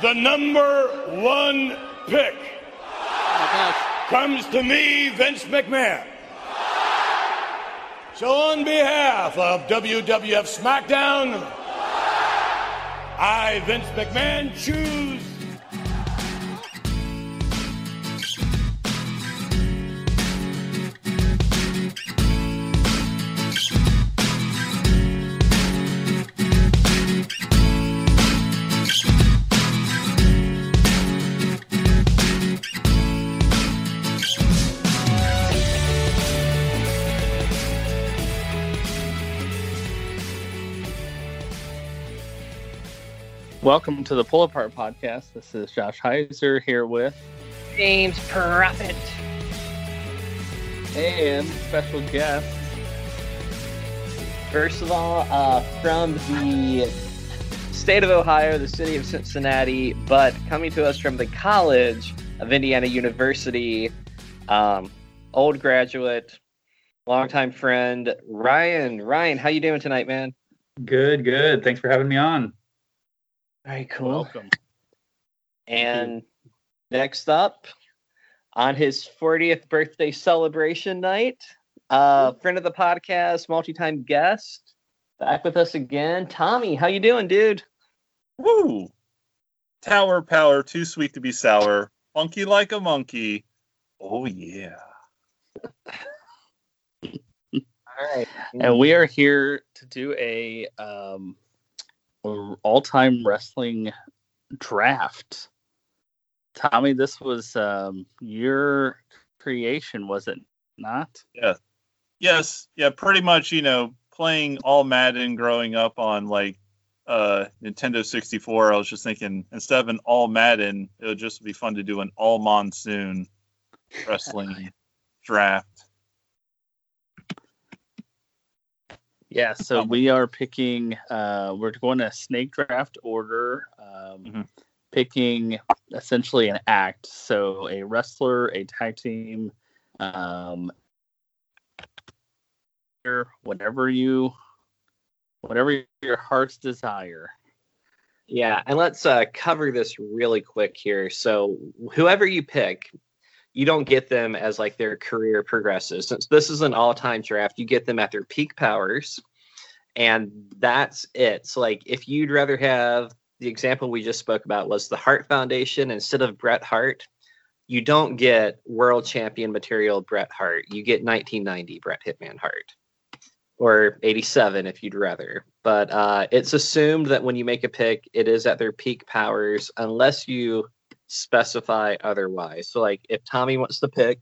the number one pick comes to me, Vince McMahon. So, on behalf of WWF SmackDown, I, Vince McMahon, choose. Welcome to the Pull Apart Podcast. This is Josh Heiser here with James Prophet. and special guest. First of all, uh, from the state of Ohio, the city of Cincinnati, but coming to us from the College of Indiana University, um, old graduate, longtime friend, Ryan. Ryan, how you doing tonight, man? Good, good. Thanks for having me on. Very cool. Welcome. And next up, on his 40th birthday celebration night, uh, friend of the podcast, multi-time guest, back with us again. Tommy, how you doing, dude? Woo! Tower power, too sweet to be sour. Funky like a monkey. Oh yeah. All right. And we are here to do a um, all-time wrestling draft. Tommy, this was um, your creation, was it not? Yeah. Yes, yeah, pretty much, you know, playing all Madden growing up on like uh Nintendo 64, I was just thinking instead of an all Madden, it would just be fun to do an all monsoon wrestling draft. Yeah, so Um, we are picking. Uh, we're going to snake draft order, um, Mhm. picking essentially an act. So a wrestler, a tag team, um, whatever you, whatever your heart's desire. Yeah, and let's uh, cover this really quick here. So, whoever you pick, you don't get them as like their career progresses. Since this is an all-time draft, you get them at their peak powers, and that's it. So, like, if you'd rather have the example we just spoke about was the Hart Foundation instead of Bret Hart, you don't get world champion material Bret Hart. You get 1990 Bret Hitman Hart or 87 if you'd rather. But uh, it's assumed that when you make a pick, it is at their peak powers unless you specify otherwise. So, like if Tommy wants to pick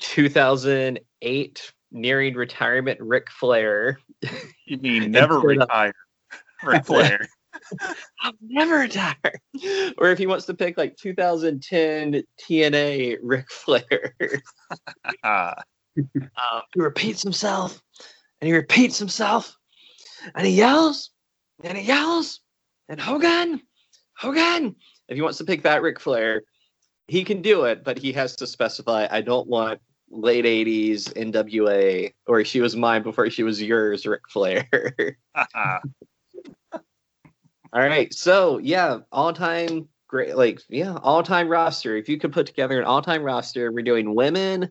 2008 nearing retirement Ric Flair, You mean never retire, Ric Flair. I'll never retire. Or if he wants to pick like 2010 TNA Ric Flair, um, he repeats himself and he repeats himself and he yells and he yells and Hogan, Hogan. If he wants to pick that Ric Flair, he can do it, but he has to specify I don't want late 80s NWA or she was mine before she was yours, Ric Flair. ah, All right. So yeah, all time great like yeah, all time roster. If you could put together an all time roster, we're doing women,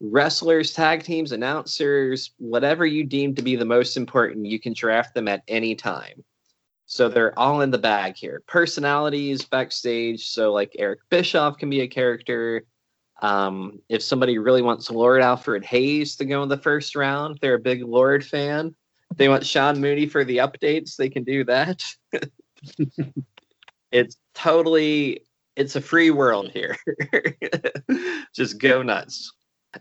wrestlers, tag teams, announcers, whatever you deem to be the most important, you can draft them at any time. So they're all in the bag here. Personalities backstage. So like Eric Bischoff can be a character. Um, if somebody really wants Lord Alfred Hayes to go in the first round, they're a big Lord fan. If they want Sean Mooney for the updates, they can do that. it's totally it's a free world here. Just go nuts.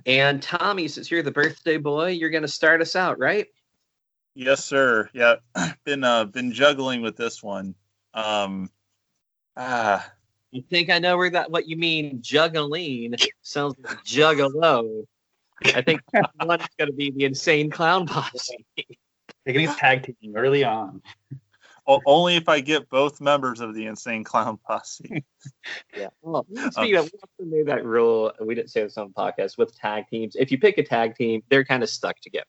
And Tommy, since you're the birthday boy, you're gonna start us out, right? Yes, sir. Yeah, been uh been juggling with this one. Um, ah, I think I know where that what you mean. Juggling sounds like juggalo. I think one's gonna be the insane clown posse. Taking a tag team early on. o- only if I get both members of the Insane Clown Posse. Yeah. Well, speaking of, we made that rule. We didn't say this on the podcast with tag teams. If you pick a tag team, they're kind of stuck together.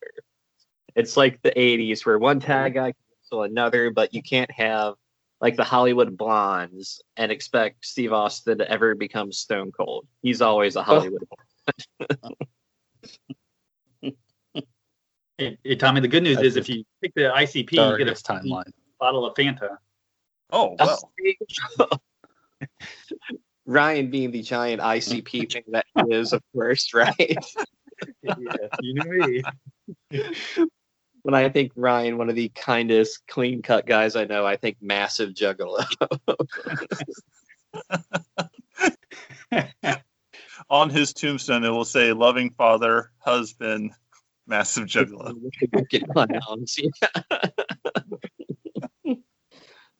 It's like the '80s where one tag guy can wrestle another, but you can't have like the Hollywood Blondes and expect Steve Austin to ever become Stone Cold. He's always a oh. Hollywood. Hey, hey, Tommy, the good news is if you pick the ICP, you get a timeline. bottle of Fanta. Oh well. Ryan being the giant ICP thing that he is, of course, right? yeah, you knew me. When I think Ryan, one of the kindest, clean cut guys I know, I think massive juggalo. On his tombstone, it will say "loving father, husband, massive juggalo." Wicked clowns.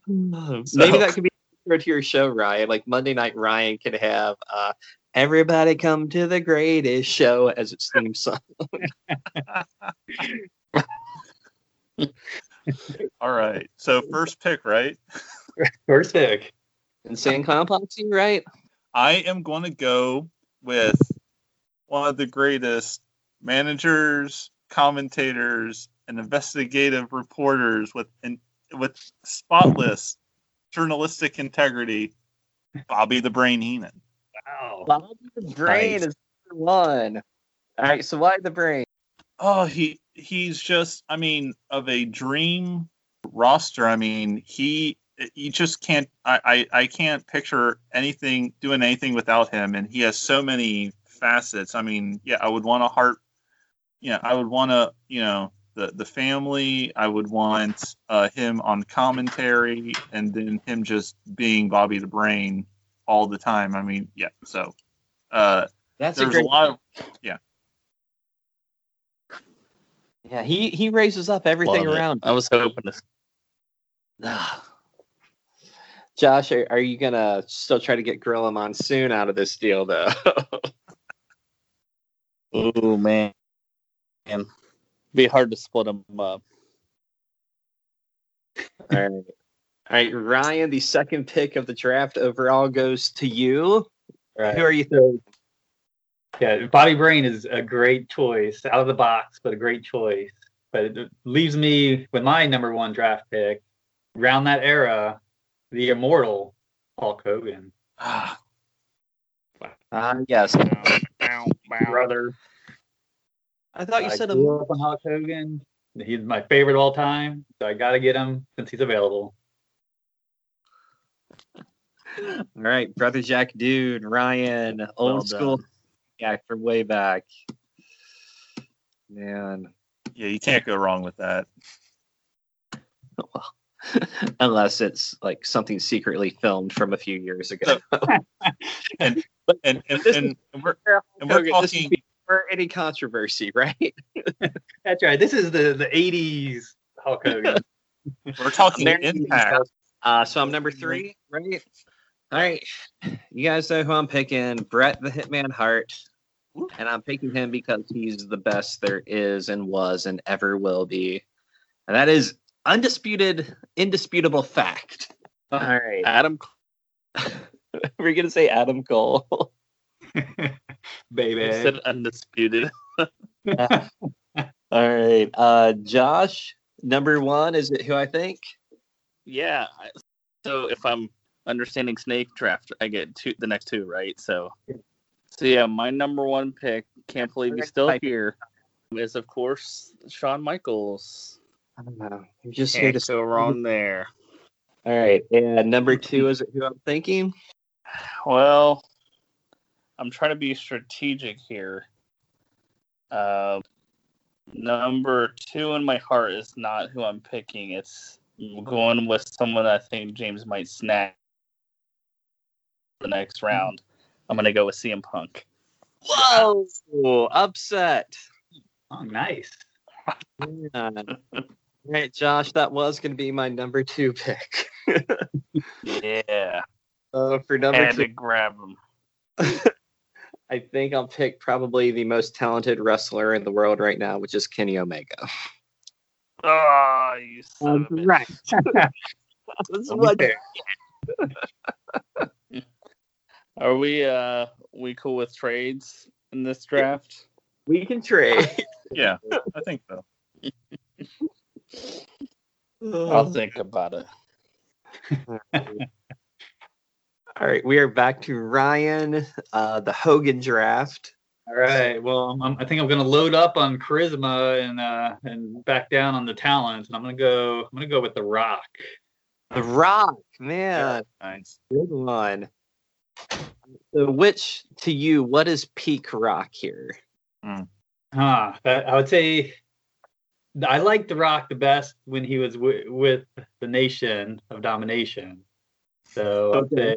Maybe that could be to your show, Ryan. Like Monday Night Ryan could have uh, "Everybody Come to the Greatest Show" as its theme song. All right. So first pick, right? First pick. Insane Clown Posse, right? I am going to go with one of the greatest managers, commentators, and investigative reporters with in, with spotless journalistic integrity, Bobby the Brain Heenan. Wow. Bobby the Brain Nice. is one. All right, so why the Brain? Oh, he he's just I mean of a dream roster. I mean he you just can't I, I I can't picture anything doing anything without him, and he has so many facets. I mean, yeah, I would want a heart. Yeah, I would want to you know the the family. I would want uh, him on commentary, and then him just being Bobby the Brain all the time. I mean, yeah. So uh, That's a there's a great. lot of yeah, he he raises up everything Love it. around. I was hoping to. Josh, are, are you gonna still try to get Gorilla Monsoon out of this deal, though? Oh man, man, be hard to split them up. All right. All right, Ryan, the second pick of the draft overall goes to you. Right. Who are you throwing? Yeah, Bobby Brain is a great choice, out of the box, but a great choice. But it leaves me with my number one draft pick, around that era, the immortal Hulk Hogan. ah, Uh, yes. Brother. I thought you I said grew a up on Hulk Hogan. He's my favorite of all time, so I got to get him since he's available. All right, brother Jack, dude, Ryan, old Well school, done. yeah, from way back. Man, yeah, you can't go wrong with that. unless it's like something secretly filmed from a few years ago. and and and, This and, and we're and we're Hogan, talking for any controversy, right? That's right. This is the the '80s Hulk Hogan. we're talking American impact. Uh, so I'm number three, right? All right. You guys know who I'm picking Bret the Hitman Hart. And I'm picking him because he's the best there is and was and ever will be. And that is undisputed, indisputable fact. All right. Adam, We're going to say Adam Cole. Baby. said undisputed. All right. Uh, Josh, number one, is it who I think? Yeah. So if I'm understanding Snake Draft, I get two, the next two, right? So, so yeah, my number one pick. Can't believe he's still here. Is of course Shawn Michaels. I don't know. I'm just here Can't to go wrong there. All right. And number two, is it who I'm thinking? Well, I'm trying to be strategic here. Uh, number two in my heart is not who I'm picking. It's going with someone I think James might snag the next round. I'm going to go with CM Punk. Whoa! Upset. Oh, nice. Uh, all right, Josh, that was going to be my number two pick. Yeah, Uh, for number had to two, grab him. I think I'll pick probably the most talented wrestler in the world right now, which is Kenny Omega. Oh, you son of a bitch. right. That's what- Okay. Are we uh we cool with trades in this draft? we can trade. Yeah, I think so. I'll think about it. All right, we are back to Ryan, uh, the Hogan draft. All right. Well, I'm, I think I'm going to load up on charisma and uh, and back down on the talent, and I'm going to go. I'm going to go with the Rock. The Rock, man, Nice. good one. So, which to you, what is peak Rock here? Huh. That, I would say I liked the Rock the best when he was w- with the Nation of Domination. So I'd Okay. say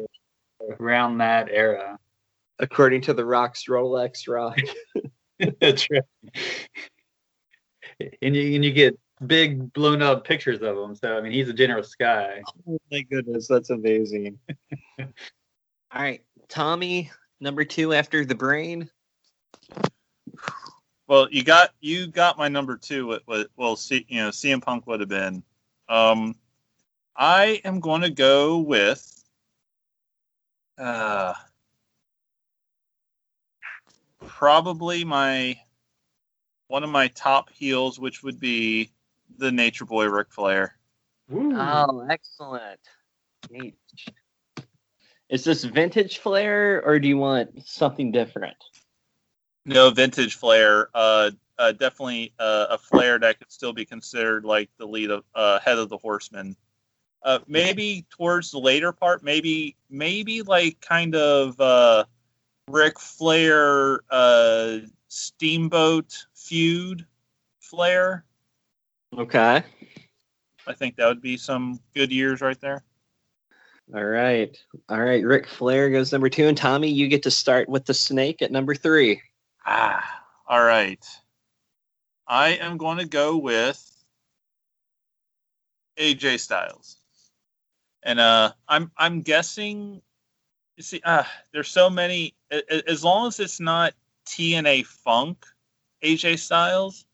around that era. According to the Rock's Rolex Rock. That's right. And you and you get big blown up pictures of him. So I mean, he's a generous guy. Oh my goodness, that's amazing. All right, Tommy, number two after the brain. Well, you got you got my number two. What, what well, see, you know, CM Punk would have been. Um, I am going to go with. Uh, probably my one of my top heels, which would be the Nature Boy Ric Flair. Woo. Oh, excellent. Neat. Is this vintage flair or do you want something different? No, vintage Flair. Uh, uh definitely uh, a Flair that could still be considered like the lead of uh, head of the Horsemen. Uh, maybe towards the later part, maybe maybe like kind of uh, Ric Flair uh, Steamboat feud Flair. Okay. I think that would be some good years right there. All right. All right. Ric Flair goes number two. And Tommy, you get to start with the snake at number three. Ah, all right. I am going to go with AJ Styles, and uh, I'm I'm guessing. You see, uh, there's so many. As long as it's not TNA Funk, AJ Styles,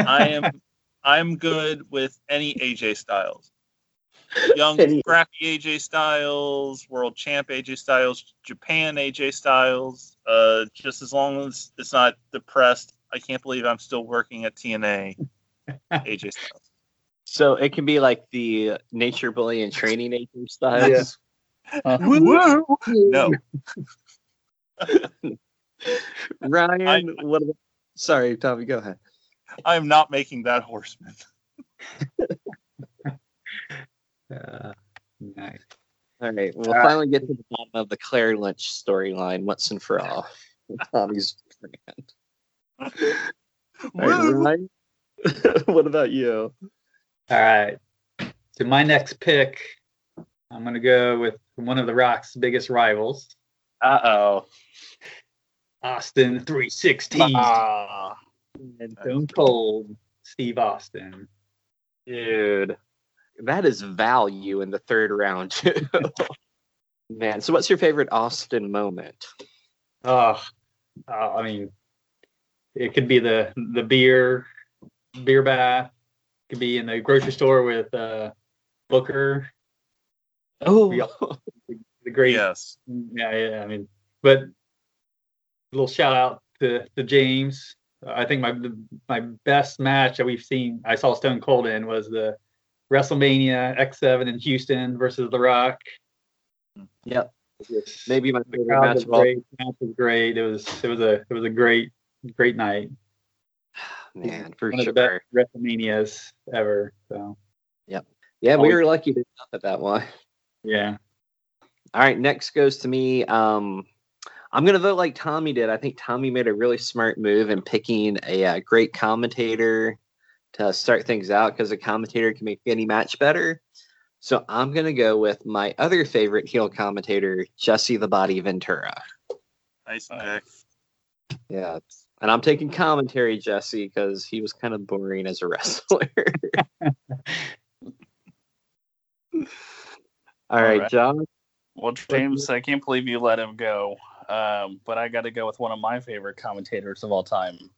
I am I'm good with any AJ Styles. Young, Any- scrappy AJ Styles, world champ AJ Styles, Japan AJ Styles. Uh, just as long as it's not depressed, I can't believe I'm still working at TNA AJ Styles. So it can be like the nature bully and training nature styles. No, Ryan, I- what about, sorry, Tommy, go ahead. I am not making that horseman. Uh, nice. All right. We'll All right. finally get to the bottom of the Claire Lynch storyline once and for all. Tommy's brand. All right, Ryan, what about you? All right. To my next pick, I'm gonna go with one of the Rock's biggest rivals, Uh oh. Austin 316 Ah. and Stone Cold Steve Austin. Dude, that is value in the third round, too. Man, so what's your favorite Austin moment? Oh, uh, I mean, it could be the the beer beer bath. Could be in the grocery store with uh, Booker. Oh, Yeah. The great Yes. Yeah, yeah. I mean, but a little shout out to, to James. I think my my best match that we've seen, I saw Stone Cold in, was the WrestleMania X7 in Houston versus The Rock. yep. Maybe my favorite match was of all. great. The match was great. It was it was a it was a great great night. Man, for One of the best WrestleManias ever. So Yep. Yeah, we were lucky to stop at that one. yeah. All right, next goes to me. Um, I'm gonna vote like Tommy did. I think Tommy made a really smart move in picking a, uh great commentator to start things out because a commentator can make any match better. So I'm gonna go with my other favorite heel commentator, Jesse the Body Ventura. Nice pick. Yeah, and I'm taking commentary Jesse because he was kind of boring as a wrestler. All right, right. John. Well, James, I can't believe you let him go. Um, but I got to go with one of my favorite commentators of all time.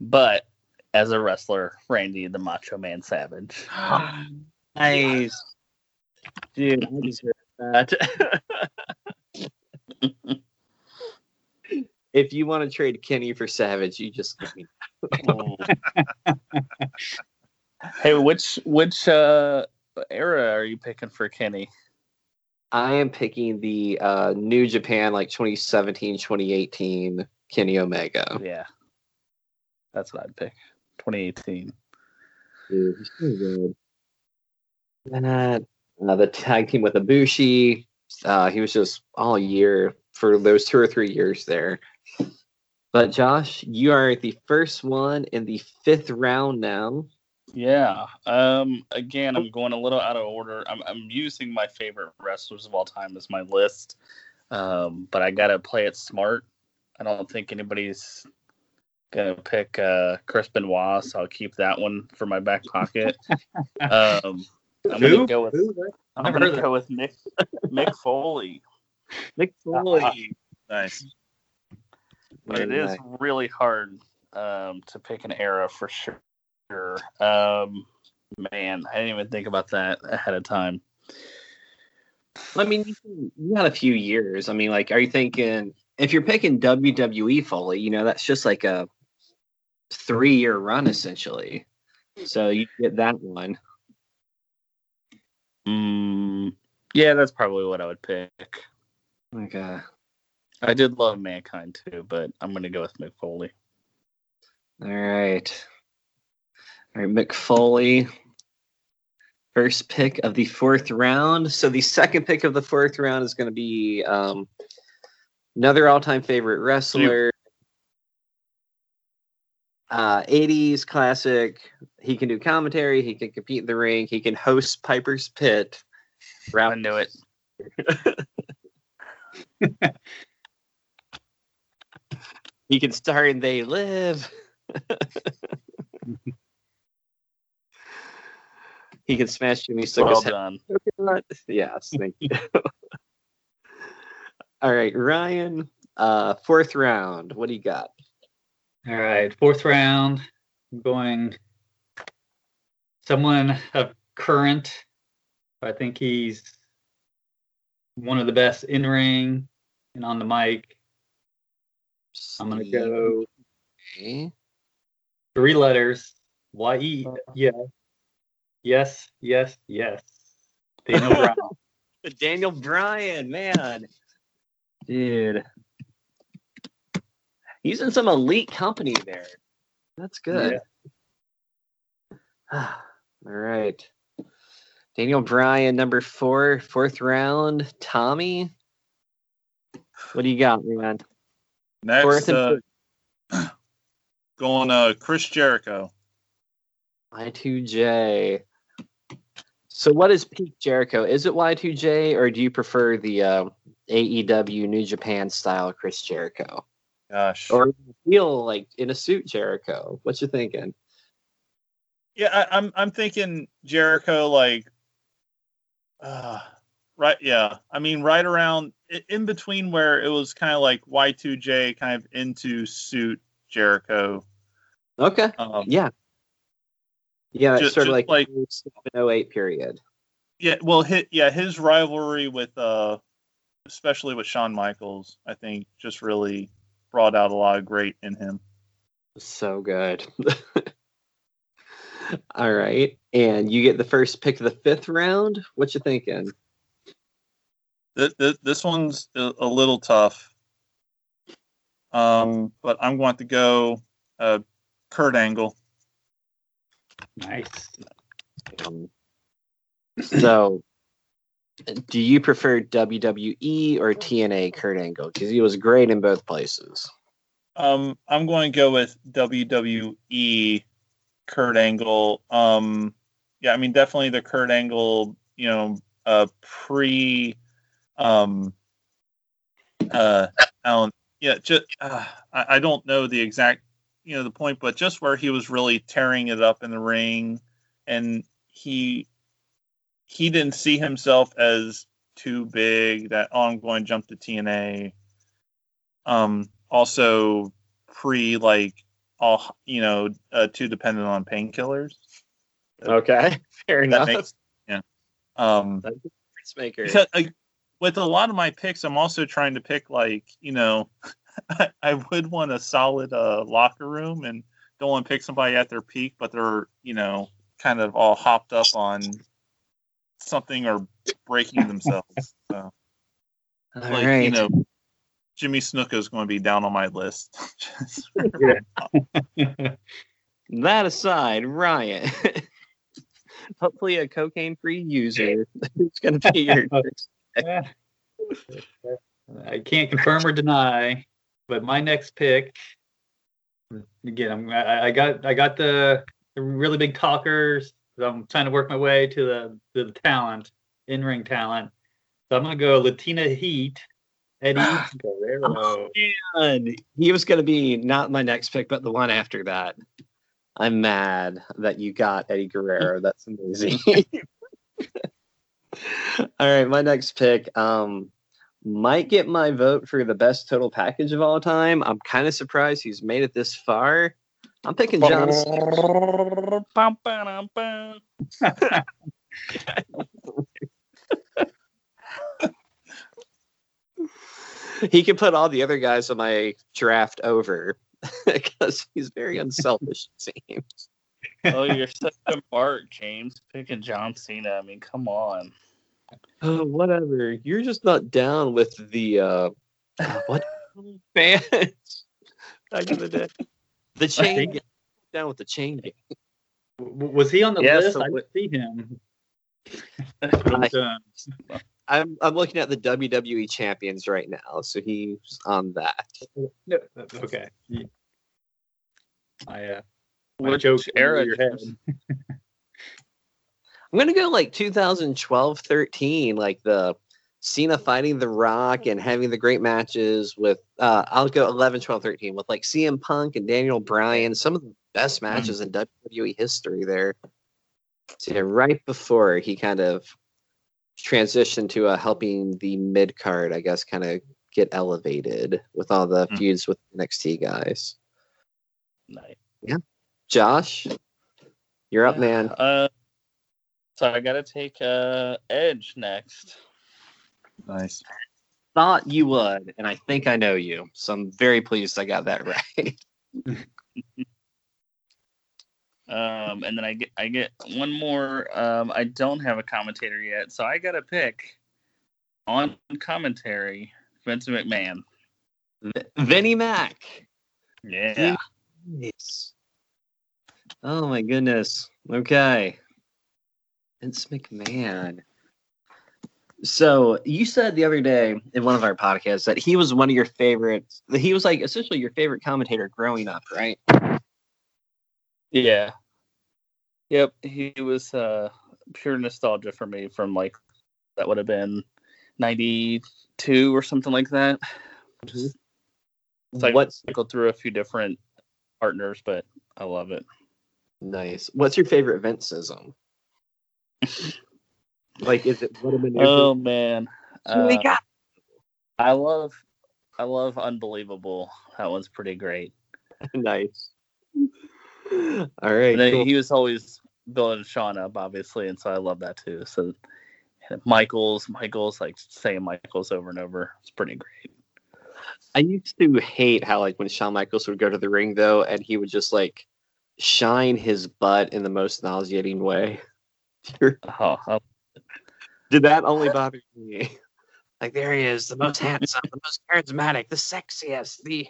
But as a wrestler, Randy the Macho Man Savage. Nice. Dude, I deserve that. if you want to trade Kenny for Savage, you just let me hey, which which uh, era are you picking for Kenny? I am picking the uh, New Japan like 2017, 2018 Kenny Omega. Yeah, that's what I'd pick. 2018. Dude, he's so good. And uh, uh, the tag team with Ibushi, uh, he was just all year for those two or three years there. But Josh, you are the first one in the fifth round now. Yeah. Um. Again, I'm going a little out of order. I'm I'm using my favorite wrestlers of all time as my list. Um. But I gotta play it smart. I don't think anybody's gonna pick uh Chris Benoit, so I'll keep that one for my back pocket. um. I'm Who? gonna go with Who? I've I'm gonna heard of go with Mick Mick Foley. Mick Foley. Nice. but it Very is nice. really hard um, to pick an era for sure. Um, man, I didn't even think about that ahead of time. I mean, you, can- you got a few years. I mean, like, are you thinking if you're picking WWE Foley, you know, that's just like a three year run essentially. So you get that one. Mm, yeah, that's probably what I would pick. Like, uh, I did love Mankind too, but I'm gonna go with Mick Foley. All right. All right, Mick Foley. First pick of the fourth round. So the second pick of the fourth round is going to be um, another all-time favorite wrestler. Uh, 80s classic. He can do commentary. He can compete in the ring. He can host Piper's Pit. Round knew it. He can star in They Live. he can smash Jimmy Well Snuka's head. done. Coconut. Yes, thank you. All right, Ryan. Uh, fourth round. What do you got? All right, fourth round. I'm going someone of current. I think he's one of the best in ring and on the mic. I'm gonna go Okay. three letters. Y E. Oh. Yeah. Yes. Yes. Yes. Daniel Brown. Daniel Bryan, man, dude, he's in some elite company there. That's good. All right, Daniel Bryan, number four, fourth round. Tommy, what do you got, man? Next, Fourth and uh, going uh, Chris Jericho. Y2J. So, what is peak Jericho? Is it Y2J, or do you prefer the uh, AEW New Japan style Chris Jericho, Gosh. or feel like in a suit Jericho? What you thinking? Yeah, I, I'm I'm thinking Jericho like uh right yeah. I mean right around in between where it was kind of like Y2J kind of into suit Jericho. Okay, Um yeah, yeah, Just- sort of like, like- 08 period. yeah, well hit yeah, his rivalry with uh especially with Shawn Michaels, I think just really brought out a lot of great in him. So good. All right, and you get the first pick of the fifth round. What you thinking? This, this, this one's a, a little tough. Um, but I'm going to go uh, Kurt Angle. nice. Um, so, do you prefer WWE or TNA Kurt Angle? Because he was great in both places. Um, I'm going to go with WWE Kurt Angle. Um, yeah, I mean definitely the Kurt Angle. You know, uh, pre, um, uh, Alan. Yeah, just uh, I, I don't know the exact, you know, the point, but just where he was really tearing it up in the ring, and he he didn't see himself as too big. That oh, I'm going to jump to TNA. Um, also pre like all you know uh, too dependent on painkillers. Okay, fair enough. makes yeah. Um, That's a difference maker. because like, with a lot of my picks, I'm also trying to pick like you know, I, I would want a solid uh, locker room and don't want to pick somebody at their peak, but they're you know kind of all hopped up on something or breaking themselves. So, All like right. you know, Jimmy Snuka is going to be down on my list. That aside, Ryan. Hopefully, a cocaine-free user. It's going to be your. Yeah. I can't confirm or deny, but my next pick. Again, I'm, I, I got I got the, the really big talkers. I'm trying to work my way to the to the talent, in ring talent. So I'm gonna go Latino Heat, Eddie Guerrero. Man, he was going to be not my next pick, but the one after that. I'm mad that you got Eddie Guerrero. That's amazing. all right, my next pick um, might get my vote for the best total package of all time. I'm kind of surprised he's made it this far. I'm picking John. Cena. Bum, ba-dum, bum. He can put all the other guys on my draft over because he's very unselfish. It seems. Oh, you're such a mark, James. Picking John Cena. I mean, come on. Oh, whatever. You're just not down with the uh what fans back in the day. The chain gang. down with the chain gang. Was he on the Yeah, list? so I what- didn't see him. I- But, I'm I'm looking at the WWE champions right now, so he's on that. no, okay. I uh, Which joke era? your head. I'm gonna go like 2012, 13, like the Cena fighting The Rock and having the great matches with. Uh, I'll go 11, 12, 13 with like CM Punk and Daniel Bryan. Some of the best matches in WWE history there. So yeah, right before he kind of transitioned to uh, helping the mid card, I guess, kind of get elevated with all the Mm. feuds with NXT guys. Nice. Yeah. Josh, you're up, man. Uh, so I gotta take uh Edge next. Nice. thought you would, and I think I know you. So I'm very pleased I got that right. Um, and then I get I get one more. Um, I don't have a commentator yet, so I gotta pick on commentary Vince McMahon. V- Vinnie Mac. Yeah. Nice. Oh my goodness. Okay. Vince McMahon. So you said the other day in one of our podcasts that he was one of your favorites. That he was like essentially your favorite commentator growing up, right? Yeah. Yep. He was uh pure nostalgia for me from like that would have been ninety two or something like that. Just cycle, What's cycle through a few different partners, but I love it. nice? What's your favorite Vinceism? Like, is it what am I Oh man. we Uh, got? I love I love Unbelievable. That one's pretty great. nice. All right. And then cool. he was always building Shawn up, obviously, and so I love that too. So Michaels, Michaels, like saying Michaels over and over. It's pretty great. I used to hate how like when Shawn Michaels would go to the ring though, and he would just like shine his butt in the most nauseating way. Oh, oh, Did that only bother me? Like there he is, the most handsome, the most charismatic, the sexiest, the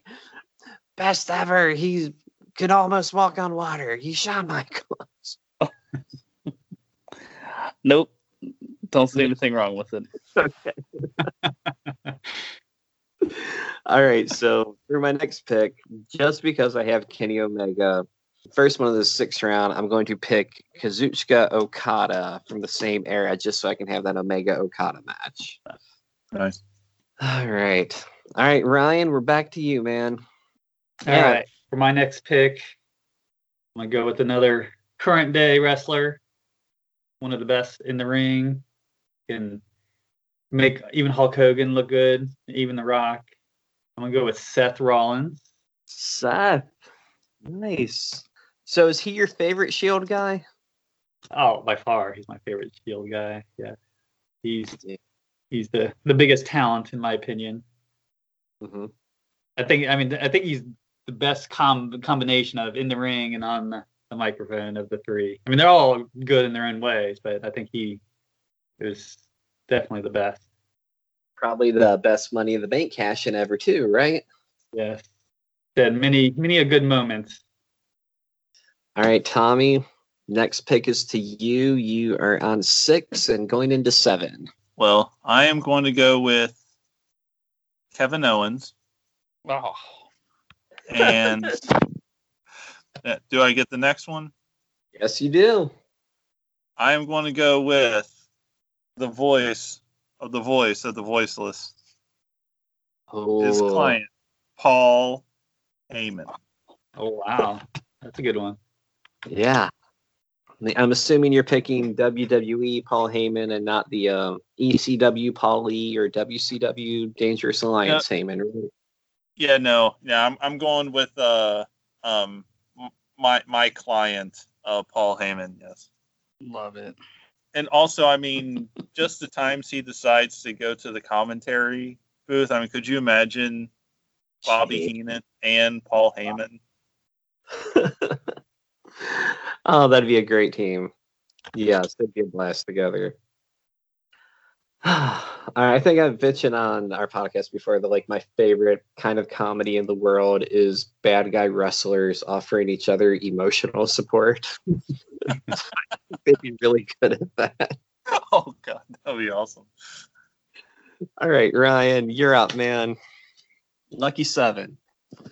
best ever. He could almost walk on water. He's Shawn Michaels. nope. Don't see anything wrong with it. Okay. All right, so for my next pick, just because I have Kenny Omega, first one of the sixth round, I'm going to pick Kazuchika Okada from the same era, just so I can have that Omega Okada match. Nice. All right, all right, Ryan, we're back to you, man. All Yeah. right. For my next pick, I'm gonna go with another current day wrestler, one of the best in the ring, can make even Hulk Hogan look good, even The Rock. I'm gonna go with Seth Rollins. Seth, nice. So is he your favorite Shield guy? Oh, by far, he's my favorite Shield guy. Yeah, he's he's the the biggest talent in my opinion. hmm I think I mean I think he's the best com- combination of in the ring and on the, the microphone of the three. I mean they're all good in their own ways, but I think he was definitely the best. Probably the best money in the bank cash in ever too, right? Yes. Had many many a good moments. All right, Tommy. Next pick is to you. You are on six and going into seven. Well, I am going to go with Kevin Owens. Oh, And Uh, do I get the next one? Yes, you do. I am going to go with the voice of the voice of the voiceless. Oh, His client, Paul Heyman. Oh wow. That's a good one. Yeah. I'm assuming you're picking WWE Paul Heyman and not the um, ECW Paul Lee or WCW Dangerous Alliance Heyman. right? Yeah, no, yeah, I'm I'm going with uh um my my client, uh Paul Heyman. Yes. love it. and also, I mean, just the times he decides to go to the commentary booth. I mean, could you imagine Bobby Jeez. Heenan and Paul Heyman? oh, that'd be a great team. Yes, they'd be a blast together. All right, I think I've bitching on our podcast before that like my favorite kind of comedy in the world is bad guy wrestlers offering each other emotional support. They'd be really good at that. Oh God, that'd be awesome. All right, Ryan, you're up, man. Lucky seven.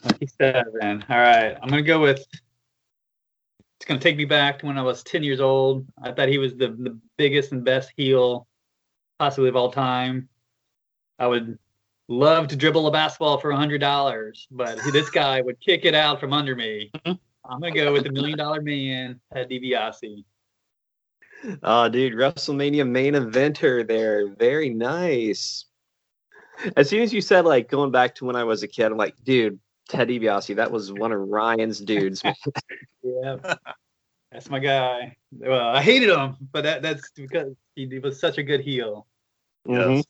Lucky seven. All right. I'm gonna go with it's gonna take me back to when I was 10 years old. I thought he was the, the biggest and best heel possibly of all time. I would love to dribble a basketball for a hundred dollars, but this guy would kick it out from under me. Mm-hmm. I'm gonna go with the million dollar man, Ted DiBiase. Oh, dude, WrestleMania main eventer there. Very nice. As soon as you said like going back to when I was a kid, I'm like, dude, Ted DiBiase, that was one of Ryan's dudes. Yeah, that's my guy. Well, I hated him, but that, that's because he, he was such a good heel. Mhm.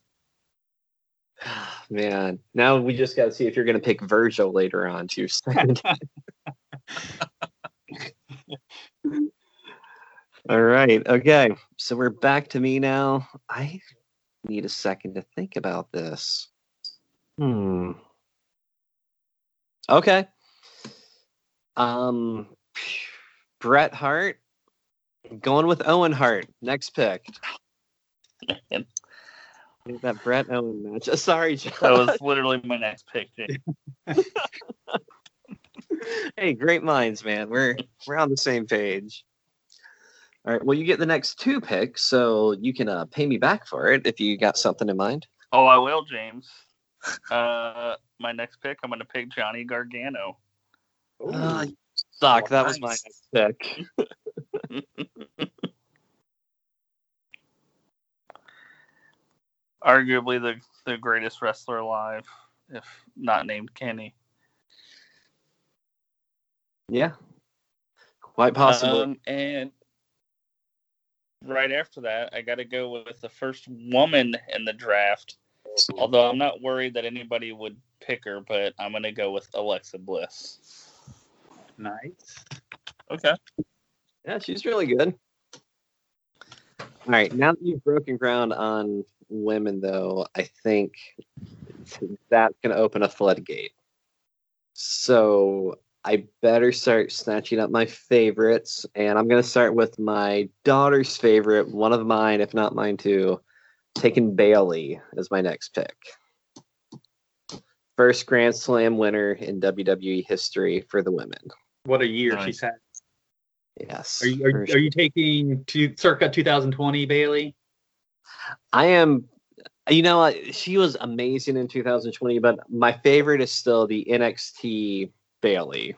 Man, now we just got to see if you're going to pick Virgil later on too. All right. Okay. So we're back to me now. I need a second to think about this. Hmm. Okay. Um, Bret Hart. Going with Owen Hart. Next pick. That Bret Owen match. Sorry, John. That was literally my next pick. Hey, great minds, man. We're we're on the same page. All right. Well, you get the next two picks, so you can uh, pay me back for it if you got something in mind. Oh, I will, James. Uh, my next pick, I'm going to pick Johnny Gargano. Uh, you suck. That was my next pick. Arguably the, the greatest wrestler alive, if not named Kenny. Yeah. Quite possible. Um, and right after that, I got to go with the first woman in the draft. Although I'm not worried that anybody would pick her, but I'm going to go with Alexa Bliss. Nice. Okay. yeah, she's really good. All right. Now that you've broken ground on women, though, I think that's going to open a floodgate. So I better start snatching up my favorites. And I'm going to start with my daughter's favorite, one of mine, if not mine too, taking Bayley as my next pick. First Grand Slam winner in WWE history for the women. What a year Nice. she's had. Yes. Are you are, for you- are you taking to circa 2020 Bayley? I am. You know, she was amazing in 2020, but my favorite is still the NXT Bayley.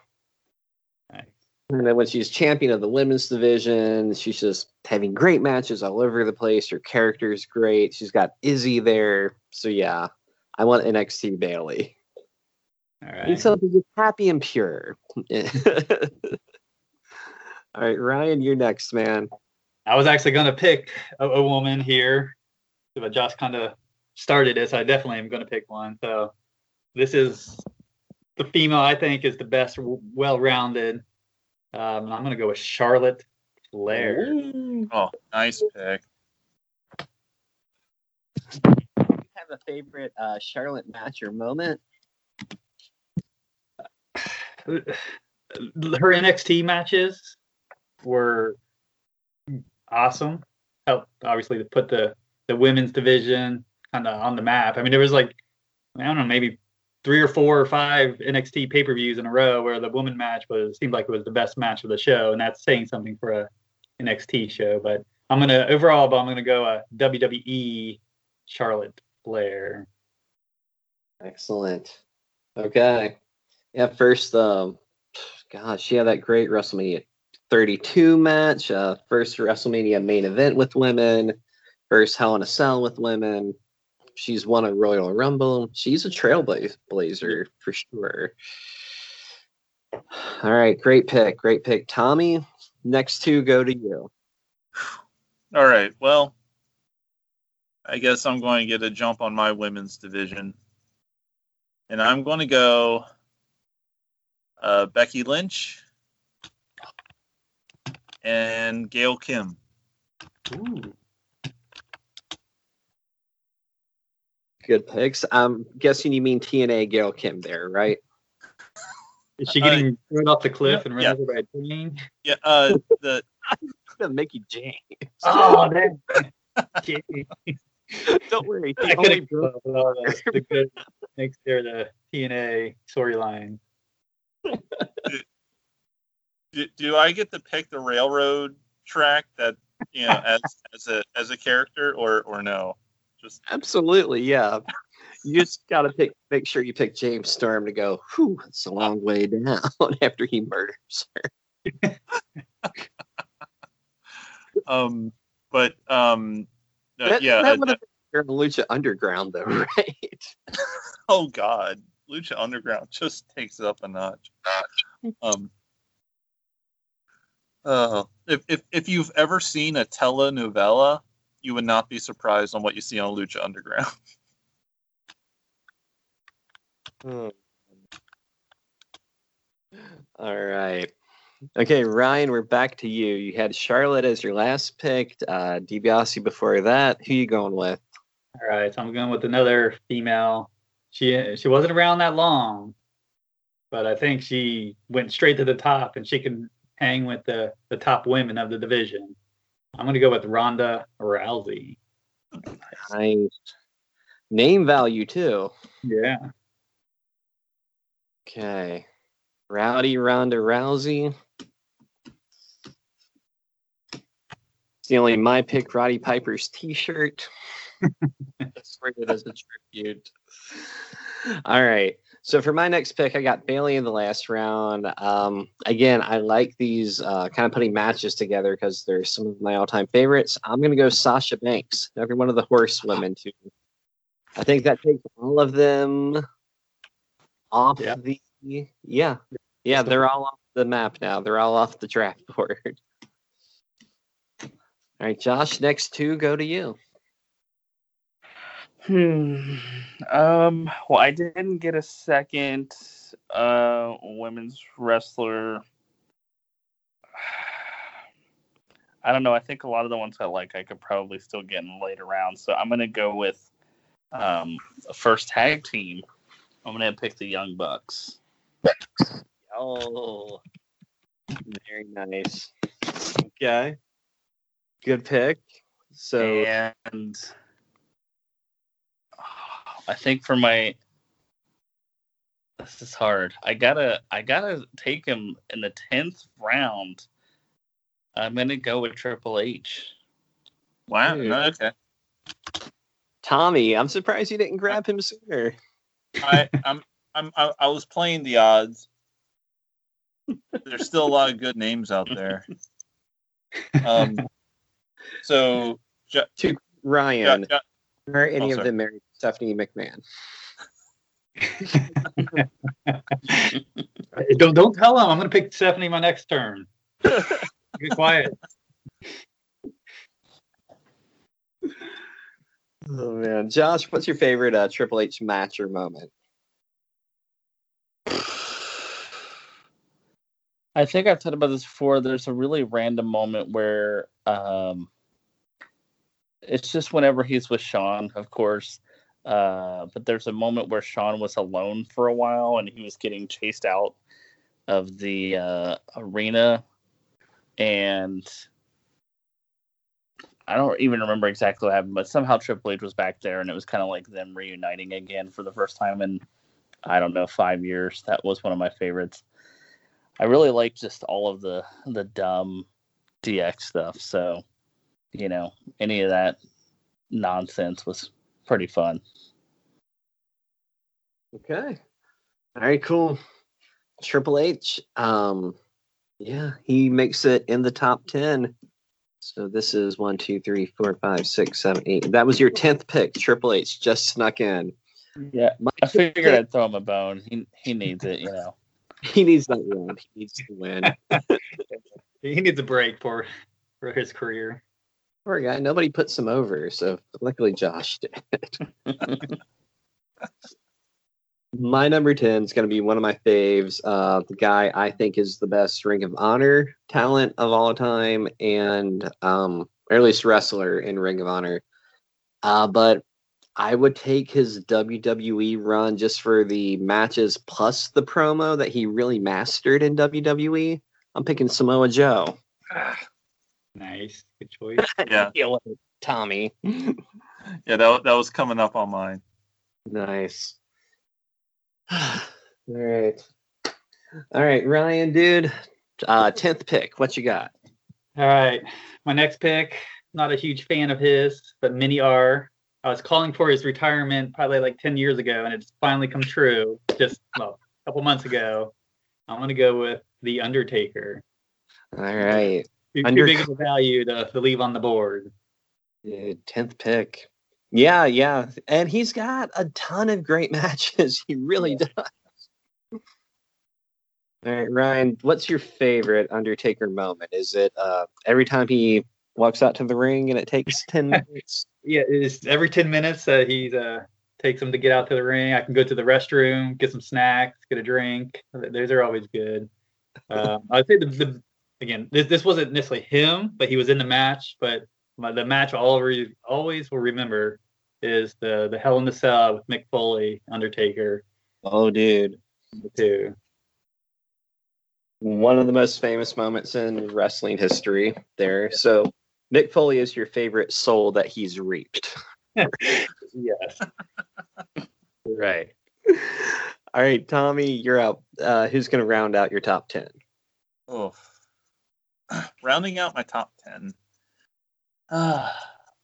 And then when she's champion of the women's division, she's just having great matches all over the place. Her character is great. She's got Izzy there. So yeah, I want NXT Bayley. All right. Need something just happy and pure. all right, Ryan, you're next, man. I was actually going to pick a, a woman here, but Josh kind of started it, so I definitely am going to pick one. So this is the female I think is the best, well-rounded. Um, I'm going to go with Charlotte Flair. Oh, nice pick. you have a favorite uh, Charlotte match or moment? her NXT matches were awesome. Helped obviously to put the the women's division kind of on the map. I mean, there was like I don't know, maybe three or four or five NXT pay per views in a row where the woman match was seemed like it was the best match of the show, and that's saying something for a NXT show. But I'm gonna overall, but I'm gonna go a WWE Charlotte Flair. Excellent. Okay. Yeah, first, um, gosh, yeah, that great WrestleMania 32 match, uh, first WrestleMania main event with women, first Hell in a Cell with women. She's won a Royal Rumble. She's a trailblazer for sure. All right, great pick, great pick, Tommy. Next two go to you. All right. Well, I guess I'm going to get a jump on my women's division. And I'm going to go uh, Becky Lynch and Gail Kim. Ooh. Good picks. I'm guessing you mean TNA Gail Kim there, right? Is she Uh, getting thrown off the cliff and run yeah. over by a train? Yeah. Uh, the Mickie James. Oh, man. Don't worry. I could only have the, the good next there the TNA storyline. do, do I get to pick the railroad track that you know as as a as a character or or no? Just Absolutely, yeah. You just got to pick, make sure you pick James Storm to go. Whew, it's a long way down after he murders her. um, but um, uh, That, yeah. that uh, would have been Lucha Underground, though, right? oh God, Lucha Underground just takes it up a notch. Um, uh, if if if you've ever seen a telenovela, you would not be surprised on what you see on Lucha Underground. Hmm. All right. Okay, Ryan, we're back to you. You had Charlotte as your last pick. Uh, DiBiase before that. Who you going with? All right, so I'm going with another female. She she wasn't around that long, but I think she went straight to the top, and she can hang with the the top women of the division. I'm going to go with Ronda Rousey. Nice. Name value, too. Yeah. Okay. Rowdy Ronda Rousey. It's the only my pick Roddy Piper's t-shirt. Let's wear it as a tribute. All right. So for my next pick, I got Bayley in the last round. Um, again, I like these uh, kind of putting matches together because they're some of my all-time favorites. I'm going to go Sasha Banks, every one of the horsewomen too. I think that takes all of them off Yeah. the yeah yeah they're all off the map now. They're all off the draft board. All right, Josh. Next two go to you. Hmm. Um. Well, I didn't get a second uh women's wrestler. I don't know. I think a lot of the ones I like, I could probably still get in later rounds. So I'm gonna go with um a first tag team. I'm gonna pick the Young Bucks. Oh, very nice. Okay, good pick. So and I think for my this is hard. I gotta I gotta take him in the tenth round. I'm gonna go with Triple H. Wow. Dude. no, okay. Tommy, I'm surprised you didn't grab him sooner. I I'm I'm I, I was playing the odds. There's still a lot of good names out there. Um. So To yeah, Ryan, yeah, are any Oh, of sorry. them married to Stephanie McMahon? don't don't tell him. I'm going to pick Stephanie my next turn. Be quiet. Oh man, Josh, what's your favorite uh, Triple H match or moment? I think I've talked about this before. There's a really random moment where um, it's just whenever he's with Shawn, of course. Uh, but there's a moment where Shawn was alone for a while and he was getting chased out of the uh, arena, and I don't even remember exactly what happened, but somehow Triple H was back there, and it was kind of like them reuniting again for the first time in I don't know five years. That was one of my favorites. I really like just all of the the dumb DX stuff. So, you know, any of that nonsense was pretty fun. Okay. All right, cool. Triple H. Um, yeah, he makes it in the top ten. So this is one, two, three, four, five, six, seven, eight. That was your tenth pick. Triple H just snuck in. Yeah, My I figured pick- I'd throw him a bone. He he needs it, you know. he needs that win. He needs to win. He needs a break for for his career. Poor guy. Nobody puts him over. So luckily Josh did. My number 10 is going to be one of my faves. Uh, the guy I think is the best Ring of Honor talent of all time, and um, or at least wrestler in Ring of Honor. Uh, but I would take his WWE run just for the matches plus the promo that he really mastered in WWE. I'm picking Samoa Joe. Nice, good choice. Yeah, Feel Tommy. yeah, that that was coming up on mine. Nice. All right. All right, Ryan, dude. Uh, tenth pick. What you got? All right, my next pick. Not a huge fan of his, but many are. I was calling for his retirement probably like ten years ago, and it's finally come true. Just well, a couple months ago. I'm gonna go with the Undertaker. All right, Too, too Under- big of a value to, to leave on the board. tenth pick. Yeah, yeah, and he's got a ton of great matches. He really does. All right, Ryan. What's your favorite Undertaker moment? Is it uh, every time he walks out to the ring and it takes ten minutes? Yeah, it's every ten minutes that he uh, takes him to get out to the ring. I can go to the restroom, get some snacks, get a drink. Those are always good. Um, I'd say the, the again, this this wasn't necessarily him, but he was in the match. But my, the match I'll always always will remember is the the Hell in the Cell with Mick Foley, Undertaker, Oh, dude. too. one of the most famous moments in wrestling history there. So Mick Foley is your favorite soul that he's reaped. Yes. Right. All right, Tommy, you're out. Uh, who's going to round out your top 10? Oh, rounding out my top ten.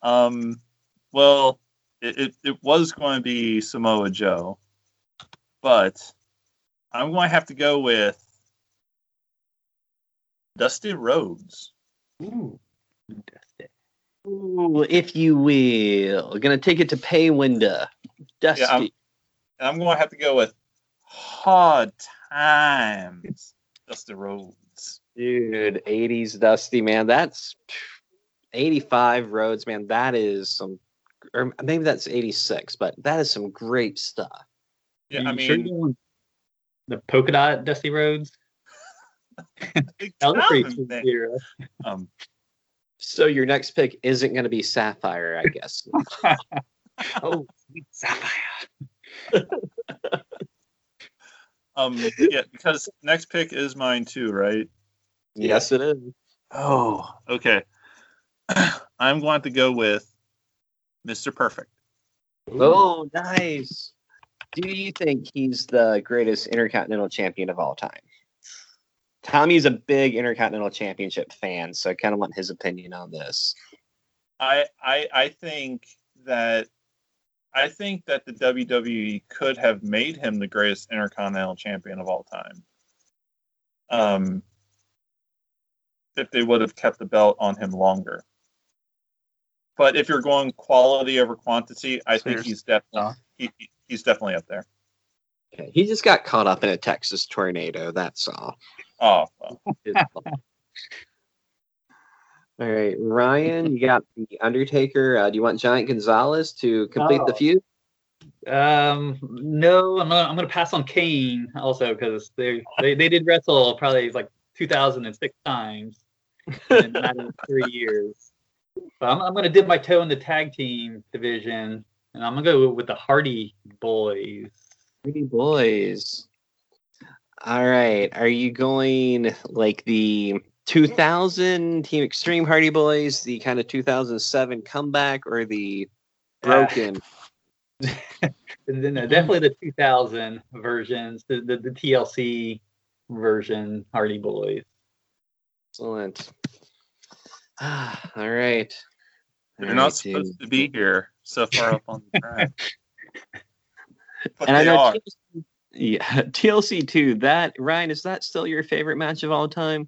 um, well, it, it, it was going to be Samoa Joe, but I'm going to have to go with Dusty Rhodes. Ooh. Ooh, if you will. Going to take it to pay window. Dusty. Yeah, I'm- And I'm going to have to go with Hard Times, Dusty Rhodes. Dude, 80s Dusty, man. That's 85 Rhodes, man. That is some, or maybe that's 86, but that is some great stuff. Yeah, You I sure mean, don't the polka dot Dusty Rhodes. big That was pretty time, sweet man. era. Um, So your next pick isn't going to be Sapphire, I guess. Oh, Sapphire. um, yeah, because next pick is mine too, right? Yes, it is. Oh, okay. I'm going to go with Mr. Perfect. Oh, nice. Do you think he's the greatest intercontinental champion of all time? Tommy's a big intercontinental championship fan, so I kind of want his opinion on this. I, I I think that I think that the WWE could have made him the greatest intercontinental champion of all time. Um, if they would have kept the belt on him longer. But if you're going quality over quantity, I think he's definitely he, he- he's definitely up there. Okay, He just got caught up in a Texas tornado. That's all. Oh, well, all right, Ryan, you got the Undertaker. Uh, do you want Giant Gonzalez to complete the Oh. feud? Um, no, I'm gonna I'm gonna pass on Kane also because they, they they did wrestle probably like 2006 times in a matter of three years. So I'm, I'm going to dip my toe in the tag team division, and I'm going to go with the Hardy Boys. Pretty boys. All right. Are you going like the 2000 Team Extreme Hardy Boys, the kind of 2007 comeback, or the broken? Uh, definitely the 2000 versions, the, the, the TLC version Hardy Boys. Excellent. Ah, all right. You're All not right, supposed dude. to be here so far up on the track. But And I they know are. TLC, yeah, TLC 2, that, Ryan, is that still your favorite match of all time?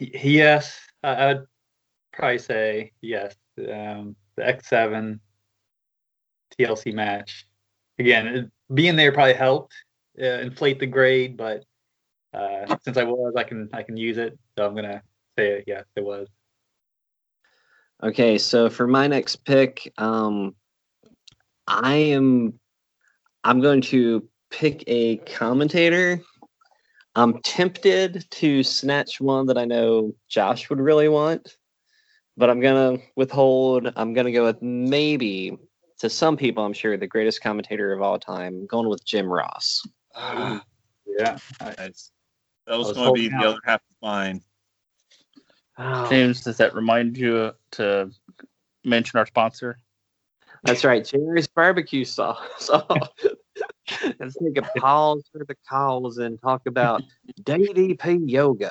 Yes, I, I would probably say yes. Um, the X7 TLC match. Again, it, being there probably helped uh, inflate the grade, but uh, since I was, I can I can use it. So I'm gonna say yes, it was. Okay, so for my next pick, um, I am I'm going to pick a commentator. I'm tempted to snatch one that I know Josh would really want, but I'm gonna withhold. I'm gonna go with maybe to some people, I'm sure the greatest commentator of all time. I'm going with Jim Ross. Ah, Yeah. nice. That was, was going to be holding the other half of mine. Oh, James, does that remind you to mention our sponsor? That's right, JR's barbecue sauce. So let's take a pause for the calls and talk about DDP yoga.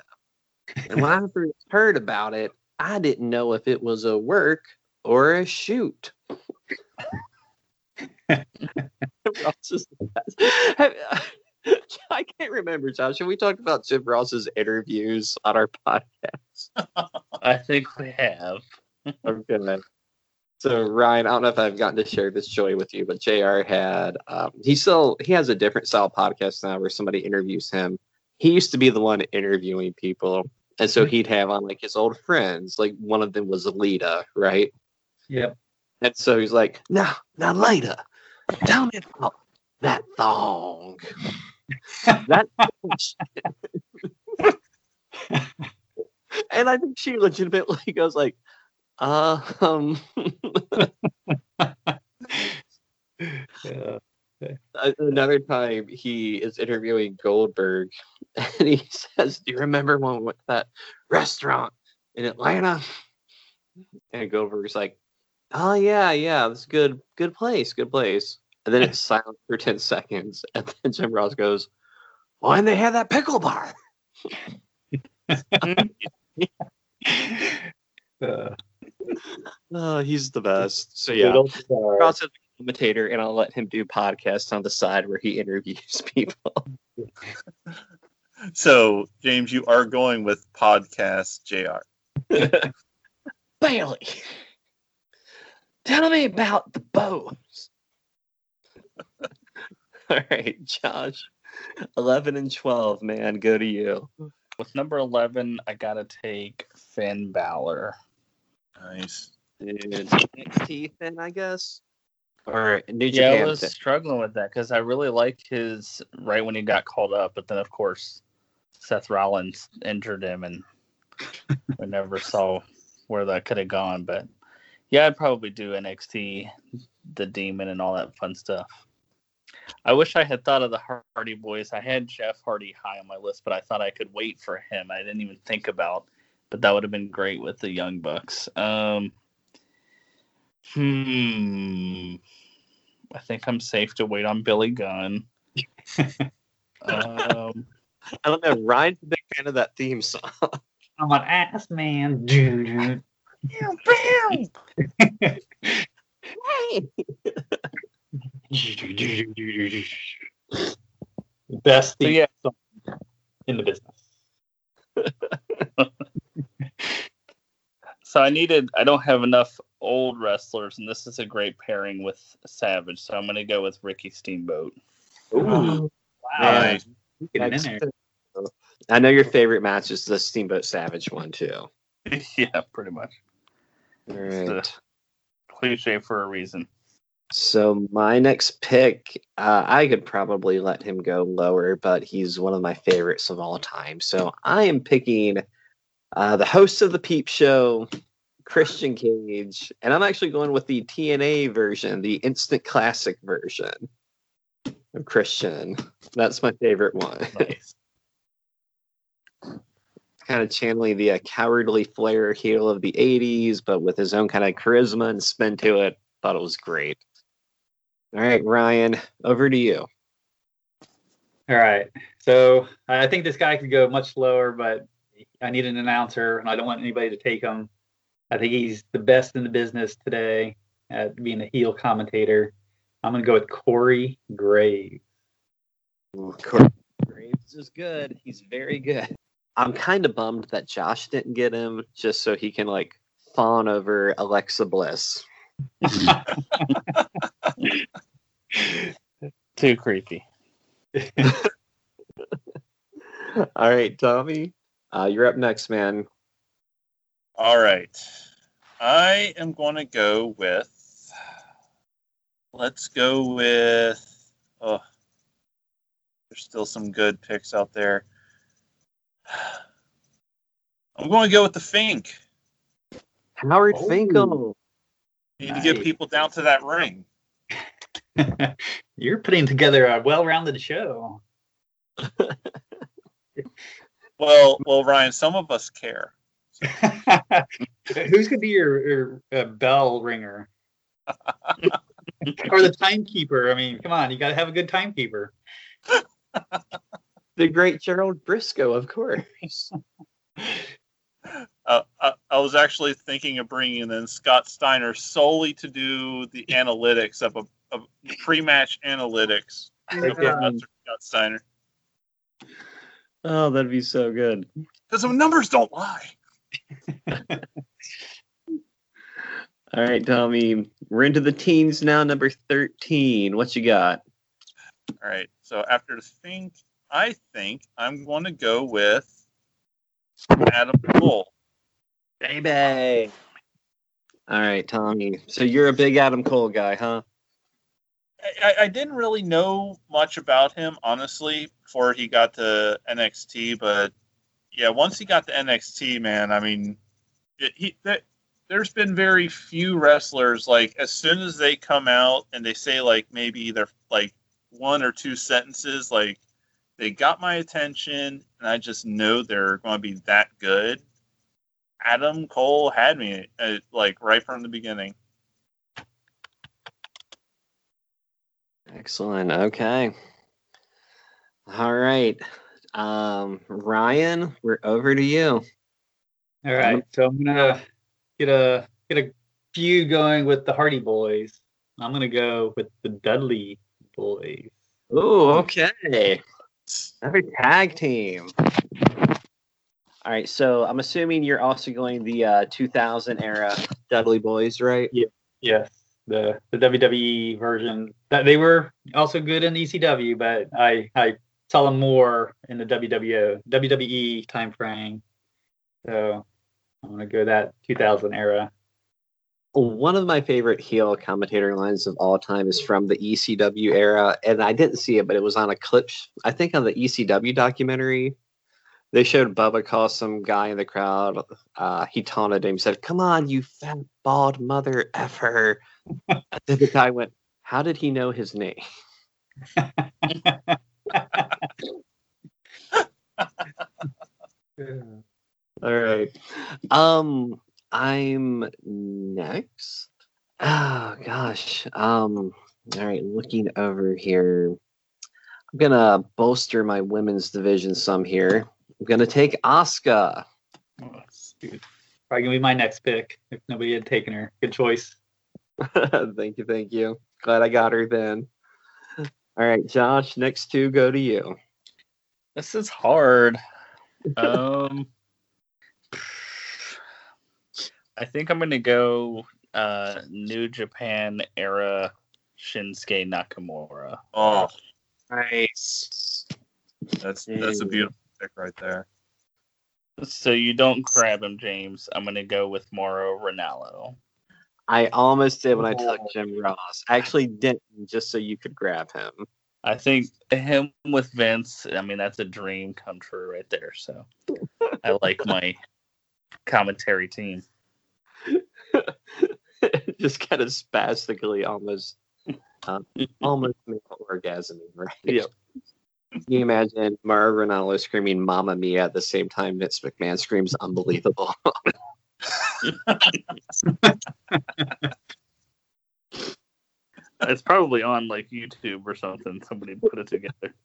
And when I first heard about it, I didn't know if it was a work or a shoot. Ross is the best. Have- I can't remember, Josh. Have we talked about Jim Ross's interviews on our podcast? I think we have. Okay. Man. So Ryan, I don't know if I've gotten to share this joy with you, but JR had um, he still he has a different style podcast now where somebody interviews him. He used to be the one interviewing people, and so he'd have on like his old friends. Like one of them was Alita, right? Yep. And so he's like, "Now, now, Lita, tell me about that thong." That. and I think she legitimately goes like, uh, um. Yeah. Another time he is interviewing Goldberg and he says, Do you remember when we went to that restaurant in Atlanta? And Goldberg's like, Oh yeah, yeah, it's a good good place, good place. And then it's silent for 10 seconds. And then Jim Ross goes, Well, and they had that pickle bar. Uh, Oh, he's the best. So yeah. Ross is a commentator and I'll let him do podcasts on the side where he interviews people. So, James, you are going with podcast JR. Bayley, tell me about the bows. All right, Josh. 11 and 12, man. Go to you. With number 11, I got to take Finn Balor. Nice. Dude, NXT then, I guess? Or New Yeah, I was then. struggling with that because I really liked his right when he got called up, but then of course Seth Rollins injured him, and we never saw where that could have gone. But yeah, I'd probably do NXT, the Demon, and all that fun stuff. I wish I had thought of the Hardy Boys. I had Jeff Hardy high on my list, but I thought I could wait for him. I didn't even think about, but that would have been great with the Young Bucks. Um, hmm. I think I'm safe to wait on Billy Gunn. um, I don't know. Ryan's a big fan of that theme song. I'm an ass man. Dude. Best So, yeah. song in the business. so I needed. I don't have enough old wrestlers, and this is a great pairing with Savage. So I'm going to go with Ricky Steamboat. Ooh. Oh, wow. Nice. Get it in Next- there. I know your favorite match is the Steamboat Savage one, too. yeah, pretty much. All It's right. the cliche for a reason. So my next pick, uh, I could probably let him go lower, but he's one of my favorites of all time. So I am picking uh, the host of the Peep Show, Christian Cage, and I'm actually going with the TNA version, the instant classic version of Christian. That's my favorite one. Nice. kind of channeling the uh, cowardly Flair heel of the 80s, but with his own kind of charisma and spin to it. Thought it was great. All right, Ryan, over to you. All right. So I think this guy could go much slower, but I need an announcer, and I don't want anybody to take him. I think he's the best in the business today at being a heel commentator. I'm going to go with Corey Graves. Ooh, Corey Graves is good. He's very good. I'm kind of bummed that Josh didn't get him just so he can like fawn over Alexa Bliss. Too creepy. All right, Tommy, uh, you're up next, man. All right. I am going to go with. Let's go with. Oh, there's still some good picks out there. I'm going to go with the Fink. Howard Oh. Finkel. Need to get people down to that ring. You're putting together a well-rounded show. Well, well, Ryan, some of us care. Who's gonna be your, your uh, bell ringer? or the timekeeper? I mean, come on, you gotta have a good timekeeper. The great Gerald Brisco, of course. Uh, I, I was actually thinking of bringing in Scott Steiner solely to do the analytics of a of pre-match analytics. Okay. Scott Steiner, Oh, that'd be so good. because the numbers don't lie. All right, Tommy. We're into the teens now, number 13. What you got? All right. So after the Fink, I think I'm going to go with Adam Cole. Baby. All right, Tommy. So you're a big Adam Cole guy, huh? I, I didn't really know much about him, honestly, before he got to NXT. But yeah, once he got to NXT, man, I mean, it, he that, there's been very few wrestlers like as soon as they come out and they say like maybe they're like one or two sentences, like they got my attention, and I just know they're going to be that good. Adam Cole had me uh, like right from the beginning. Excellent. Okay. All right. Um, Ryan, we're over to you. All right, so I'm gonna get a get a feud going with the Hardy Boys. I'm gonna go with the Dudley Boys. Oh, okay. Every tag team. All right, so I'm assuming you're also going the uh, 2000 era Dudley Boys, right? Yeah. Yes, the the WWE version. That they were also good in ECW, but I I saw them more in the WWO WWE time frame. So I'm gonna go that 2000 era. One of my favorite heel commentator lines of all time is from the ECW era, and I didn't see it, but it was on a clip. I think on the ECW documentary. They showed Bubba call some guy in the crowd. Uh, he taunted him, said, "Come on, you fat bald mother effer." and then the guy went, "How did he know his name?" All right. Um, I'm next. Oh gosh. Um. All right. Looking over here, I'm gonna bolster my women's division some here. I'm gonna take Asuka. Dude, Probably gonna be my next pick if nobody had taken her. Good choice. thank you. Thank you. Glad I got her then. All right, Josh. Next two go to you. This is hard. Um, I think I'm gonna go uh, New Japan era Shinsuke Nakamura. Oh, Nice. that's that's a beautiful pick right there. So you don't grab him, James. I'm gonna go with Mauro Ranallo. I almost did when I took Jim Ross. I actually didn't, just so you could grab him. I think him with Vince. I mean, that's a dream come true right there. So I like my commentary team. just kind of spastically almost uh, almost orgasming, right? Yep. Can you imagine Mauro Ranallo screaming Mama Mia" at the same time Vince McMahon screams "Unbelievable"? It's probably on like YouTube or something. Somebody put it together.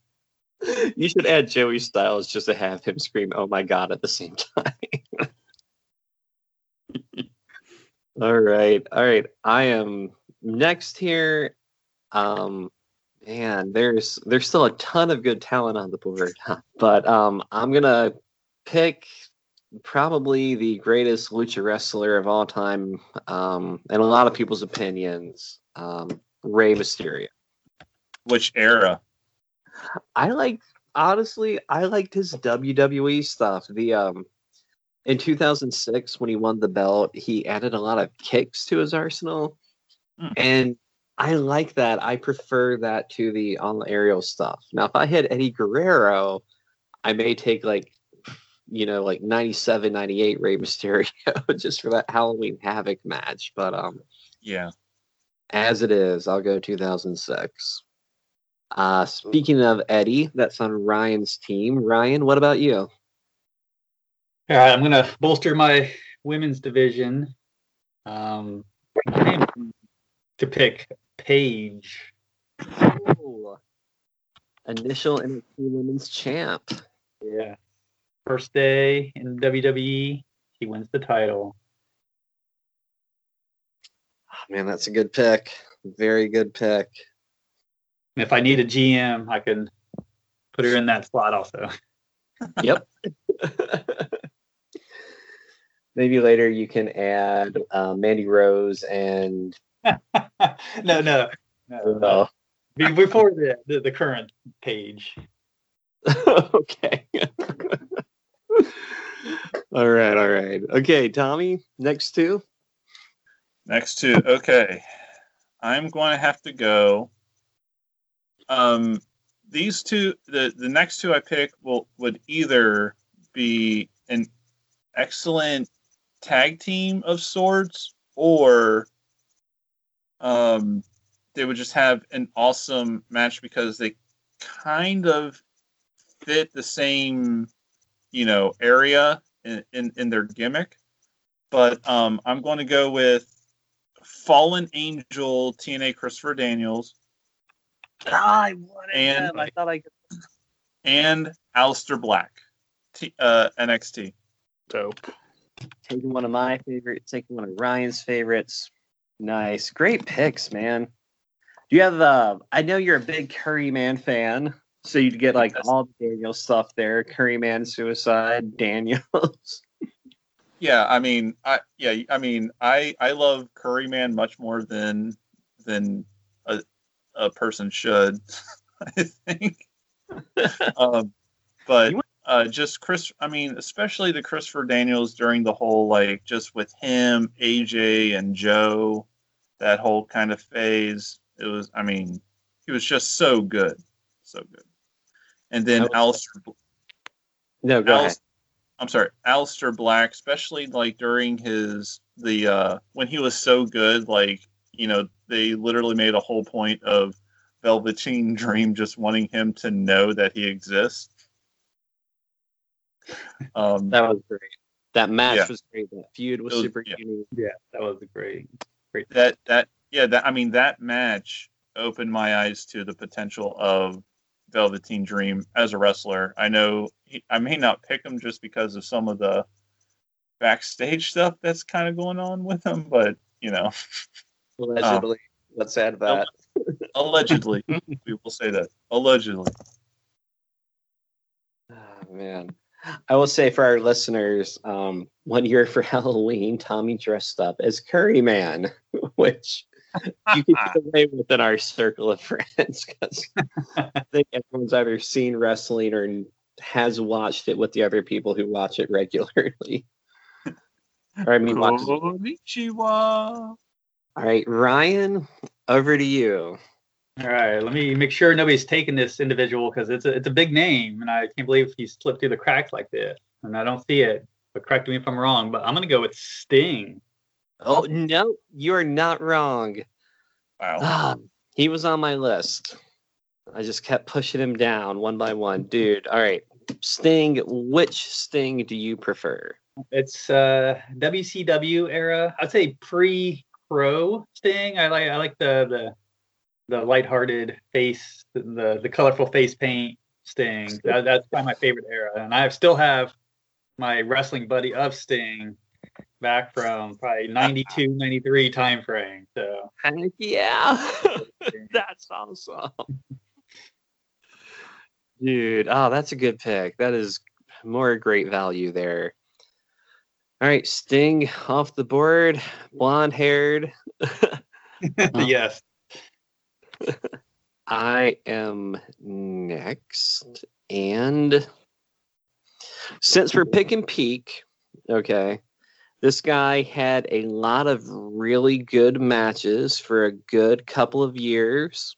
you should add Joey Styles just to have him scream "Oh my God" at the same time. all right, all right. I am next here. Um, man, there's there's still a ton of good talent on the board, but um, I'm gonna pick probably the greatest lucha wrestler of all time, um, in a lot of people's opinions, um, Rey Mysterio. Which era? I like honestly, I liked his WWE stuff. The um in 2006 when he won the belt, he added a lot of kicks to his arsenal. Hmm. And I like that. I prefer that to the on the aerial stuff. Now, if I had Eddie Guerrero, I may take like you know, like 97, 98 Rey Mysterio just for that Halloween Havoc match. But um Yeah. as it is, I'll go 2006. Uh, speaking of Eddie, that's on Ryan's team. Ryan, what about you? All right, I'm gonna bolster my women's division. Um, I'm to pick Paige. Ooh. Initial NXT Women's Champ. Yeah. First day in WWE, she wins the title. Oh, man, that's a good pick. Very good pick. And if I need a GM, I can put her in that slot also. Yep. Maybe later you can add uh, Mandy Rose and no, no, no. uh, Be- Before the, the, the current Paige. okay. all right, all right. Okay, Tommy, next two. Next two. Okay. I'm going to have to go. Um, these two, the, the next two I pick will would either be an excellent tag team of sorts, or um, they would just have an awesome match because they kind of fit the same, you know, area in, in, in their gimmick. But um, I'm going to go with Fallen Angel TNA Christopher Daniels I wanted And- them. I thought I could. and Aleister Black, T, uh, NXT. Dope. Taking one of my favorites, taking one of Ryan's favorites. Nice. Great picks, man. Do you have uh I know you're a big Curry Man fan, so you'd get like all the Daniel stuff there. Curry Man Suicide, Daniels. Yeah, I mean, I yeah, I mean, I I love Curry Man much more than than a a person should. I think. um, but uh, just Chris, I mean, especially the Christopher Daniels during the whole like just with him, AJ, and Joe, that whole kind of phase. It was, I mean, he was just so good, so good. And then was- Aleister, No, go ahead. I'm sorry, Aleister Black, especially like during his the uh when he was so good, like you know, they literally made a whole point of Velveteen Dream just wanting him to know that he exists. Um, That was great. That match Yeah. was great. That feud was was- super yeah. unique. Yeah, that was a great, great. that that yeah, that I mean that match opened my eyes to the potential of Velveteen Dream as a wrestler. I know he, I may not pick him just because of some of the backstage stuff that's kind of going on with him, but you know, Allegedly. Let's add that. allegedly, we will say that allegedly. Oh, man. I will say for our listeners, um, one year for Halloween, Tommy dressed up as Curry Man, which you can get away with in our circle of friends because I think everyone's either seen wrestling or has watched it with the other people who watch it regularly. or I mean, watch Konnichiwa. All right, Ryan, over to you. All right, let me make sure nobody's taken this individual because it's a it's a big name, and I can't believe he slipped through the cracks like this. And I don't see it, but correct me if I'm wrong. But I'm gonna go with Sting. Oh no, you are not wrong. Wow. Ah, he was on my list. I just kept pushing him down one by one. Dude, all right. Sting, which Sting do you prefer? It's uh WCW era. I'd say pre Crow Sting. I like I like the the the lighthearted face, the the colorful face paint Sting. That, that's probably my favorite era, and I still have my wrestling buddy of Sting back from probably 92, 93 time frame. So Heck yeah. that's awesome. Dude, oh, that's a good pick. That is more great value there. All right, Sting off the board, blonde haired. Um, yes. I am next. And since we're picking peak, okay, this guy had a lot of really good matches for a good couple of years.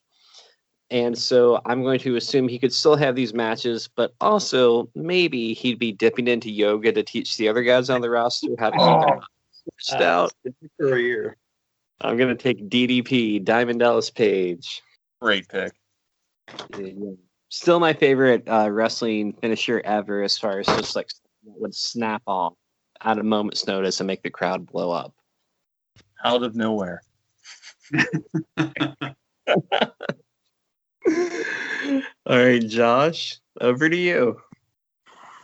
And so I'm going to assume he could still have these matches, but also maybe he'd be dipping into yoga to teach the other guys on the roster how to keep their oh. switched out. career. I'm going to take DDP, Diamond Dallas Page. Great pick. Still my favorite uh, wrestling finisher ever, as far as just like would snap off at a moment's notice and make the crowd blow up. Out of nowhere. All right, Josh, over to you.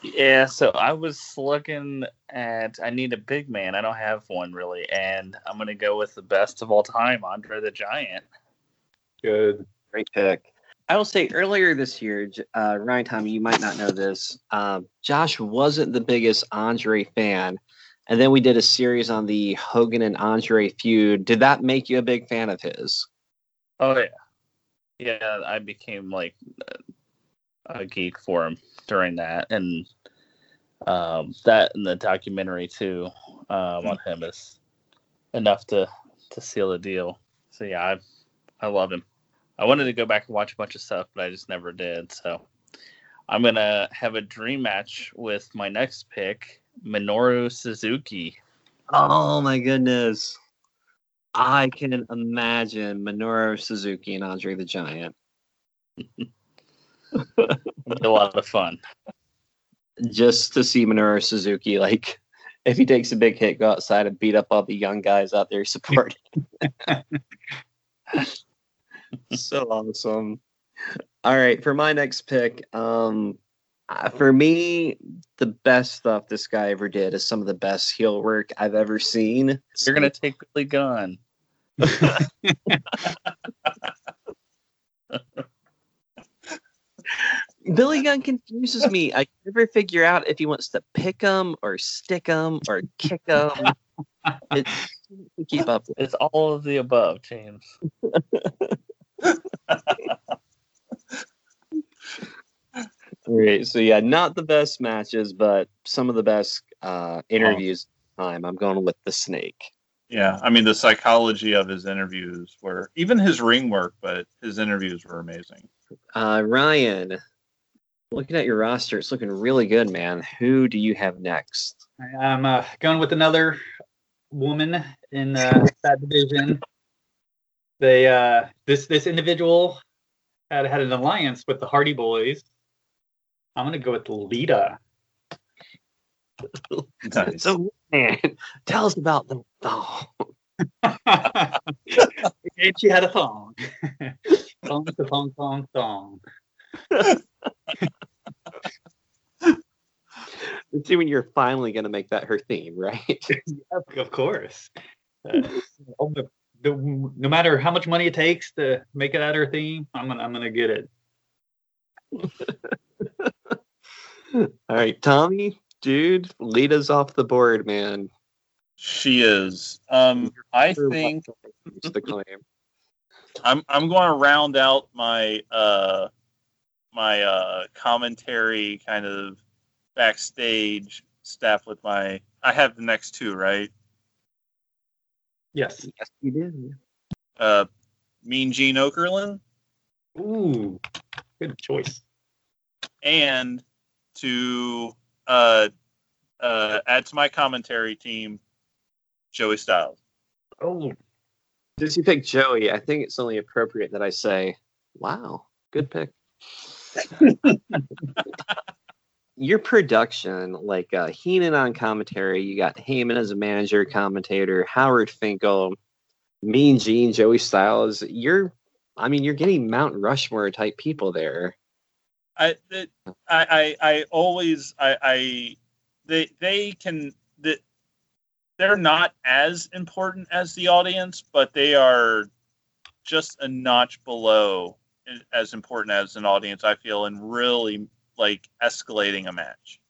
Yeah, so I was looking at I need a big man. I don't have one really, and I'm gonna go with the best of all time, Andre the Giant. Good. Great pick. I will say earlier this year, uh, Ryan Tommy, you might not know this. Um, Josh wasn't the biggest Andre fan, and then we did a series on the Hogan and Andre feud. Did that make you a big fan of his? Oh yeah, yeah. I became like a geek for him during that, and um, that and the documentary too um, on him is enough to to seal the deal. So yeah, I I love him. I wanted to go back and watch a bunch of stuff, but I just never did. So I'm gonna have a dream match with my next pick, Minoru Suzuki. Oh my goodness. I can imagine Minoru Suzuki and Andre the Giant. a lot of fun. Just to see Minoru Suzuki, like, if he takes a big hit, go outside and beat up all the young guys out there supporting. so awesome. All right, for my next pick, um, uh, for me, the best stuff this guy ever did is some of the best heel work I've ever seen. You're gonna take Billy Gunn. Billy Gunn confuses me. I never figure out if he wants to pick him or stick him or kick him. It's to keep up with. It's all of the above, James. All right, so yeah, not the best matches, but some of the best uh, interviews. Time I'm going with the Snake. Yeah, I mean the psychology of his interviews were even his ring work, but his interviews were amazing. Uh, Ryan, looking at your roster, it's looking really good, man. Who do you have next? I'm uh, going with another woman in uh, that division. They uh, this this individual had had an alliance with the Hardy Boys. I'm gonna go with Lita. Nice. So, man, tell us about the. Oh, and she had a thong. thong, thong, thong, thong. assuming you're finally going to make that her theme, right? Of course. Uh, oh, the- the- no matter how much money it takes to make it at her theme, I'm gonna I'm gonna get it. All right, Tommy, dude, Lita's off the board, man. She is. Um, I think what's the claim. I'm I'm going to round out my uh my uh commentary kind of backstage staff with my I have the next two, right? Yes. Yes, you did. Uh Mean Gene Okerlund Ooh, good choice. and to uh uh add to my commentary team Joey Styles. Oh, Since you picked Joey, I think it's only appropriate that I say, "Wow, good pick." Your production, like uh, Heenan on commentary, you got Heyman as a manager, commentator, Howard Finkel, Mean Gene, Joey Styles. You're, I mean, you're getting Mount Rushmore type people there. I, I, I, I always, I, I, they, they can, they're not as important as the audience, but they are just a notch below as important as an audience. I feel, and really like escalating a match.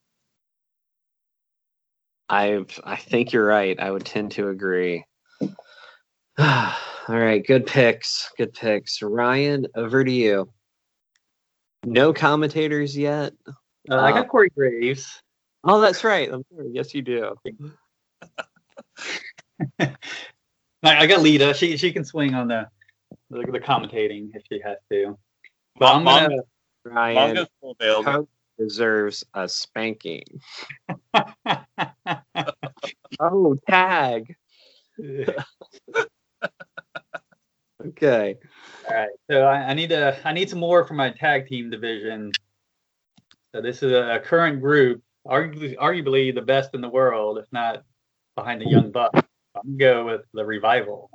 I, I think you're right. I would tend to agree. All right, good picks. Good picks. Ryan, over to you. No commentators yet. uh, I Uh, got Corey Graves. Oh, that's right. I'm sorry. Yes, you do. I, I got Lita. She she can swing on the the, the commentating if she has to. But I'm gonna. Ryan manga's still available. Coke deserves a spanking. Oh, tag. Okay. All right, so I, I need to I need some more for my tag team division. So this is a, current group, arguably, arguably the best in the world, if not behind the Young buck. I'm gonna go with the Revival.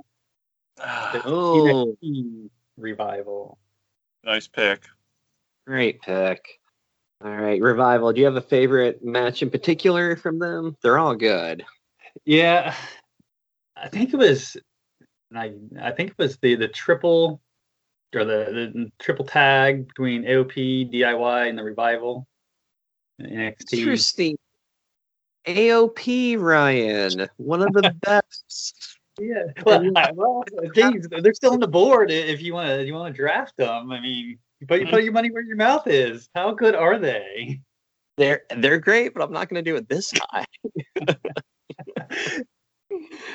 Ah, the Oh, TNT Revival. nice pick. great pick. All right, Revival. Do you have a favorite match in particular from them? They're all good. Yeah, I think it was. I I think it was the the triple or the, the triple tag between AOP, DIY, and the Revival. NXT. Interesting. AOP, Ryan. One of the best. Yeah. Well, well, geez, they're still on the board. If you want to, you want to draft them. I mean, you put, you put your money where your mouth is. How good are they? They're they're great, but I'm not going to do it this high.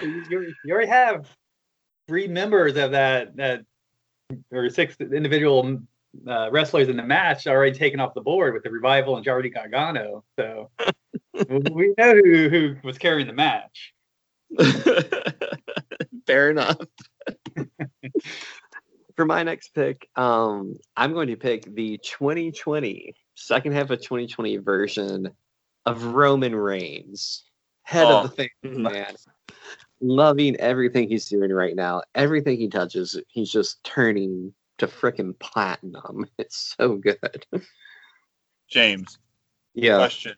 You, you- you already have three members of that that or six individual uh, wrestlers in the match already taken off the board with the revival and Johnny Gargano. So we- we know who who was carrying the match. Fair enough. For my next pick, um, I'm going to pick the 2020 second half of 2020 version of Roman Reigns, head Oh. of the family, man. Loving everything he's doing right now. Everything he touches, he's just turning to frickin' platinum. It's so good. James, Yeah. question: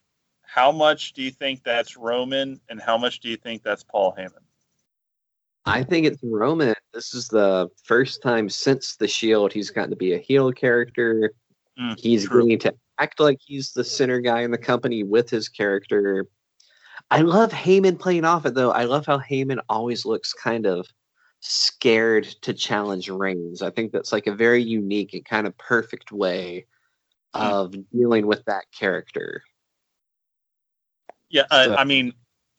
How much do you think that's Roman, and how much do you think that's Paul Heyman? I think it's Roman. This is the first time since the Shield he's gotten to be a heel character. Mm, he's true. getting to act like he's the center guy in the company with his character. I love Heyman playing off it though. I love how Heyman always looks kind of scared to challenge Reigns. I think that's like a very unique and kind of perfect way Hmm. of dealing with that character. Yeah, uh, I mean,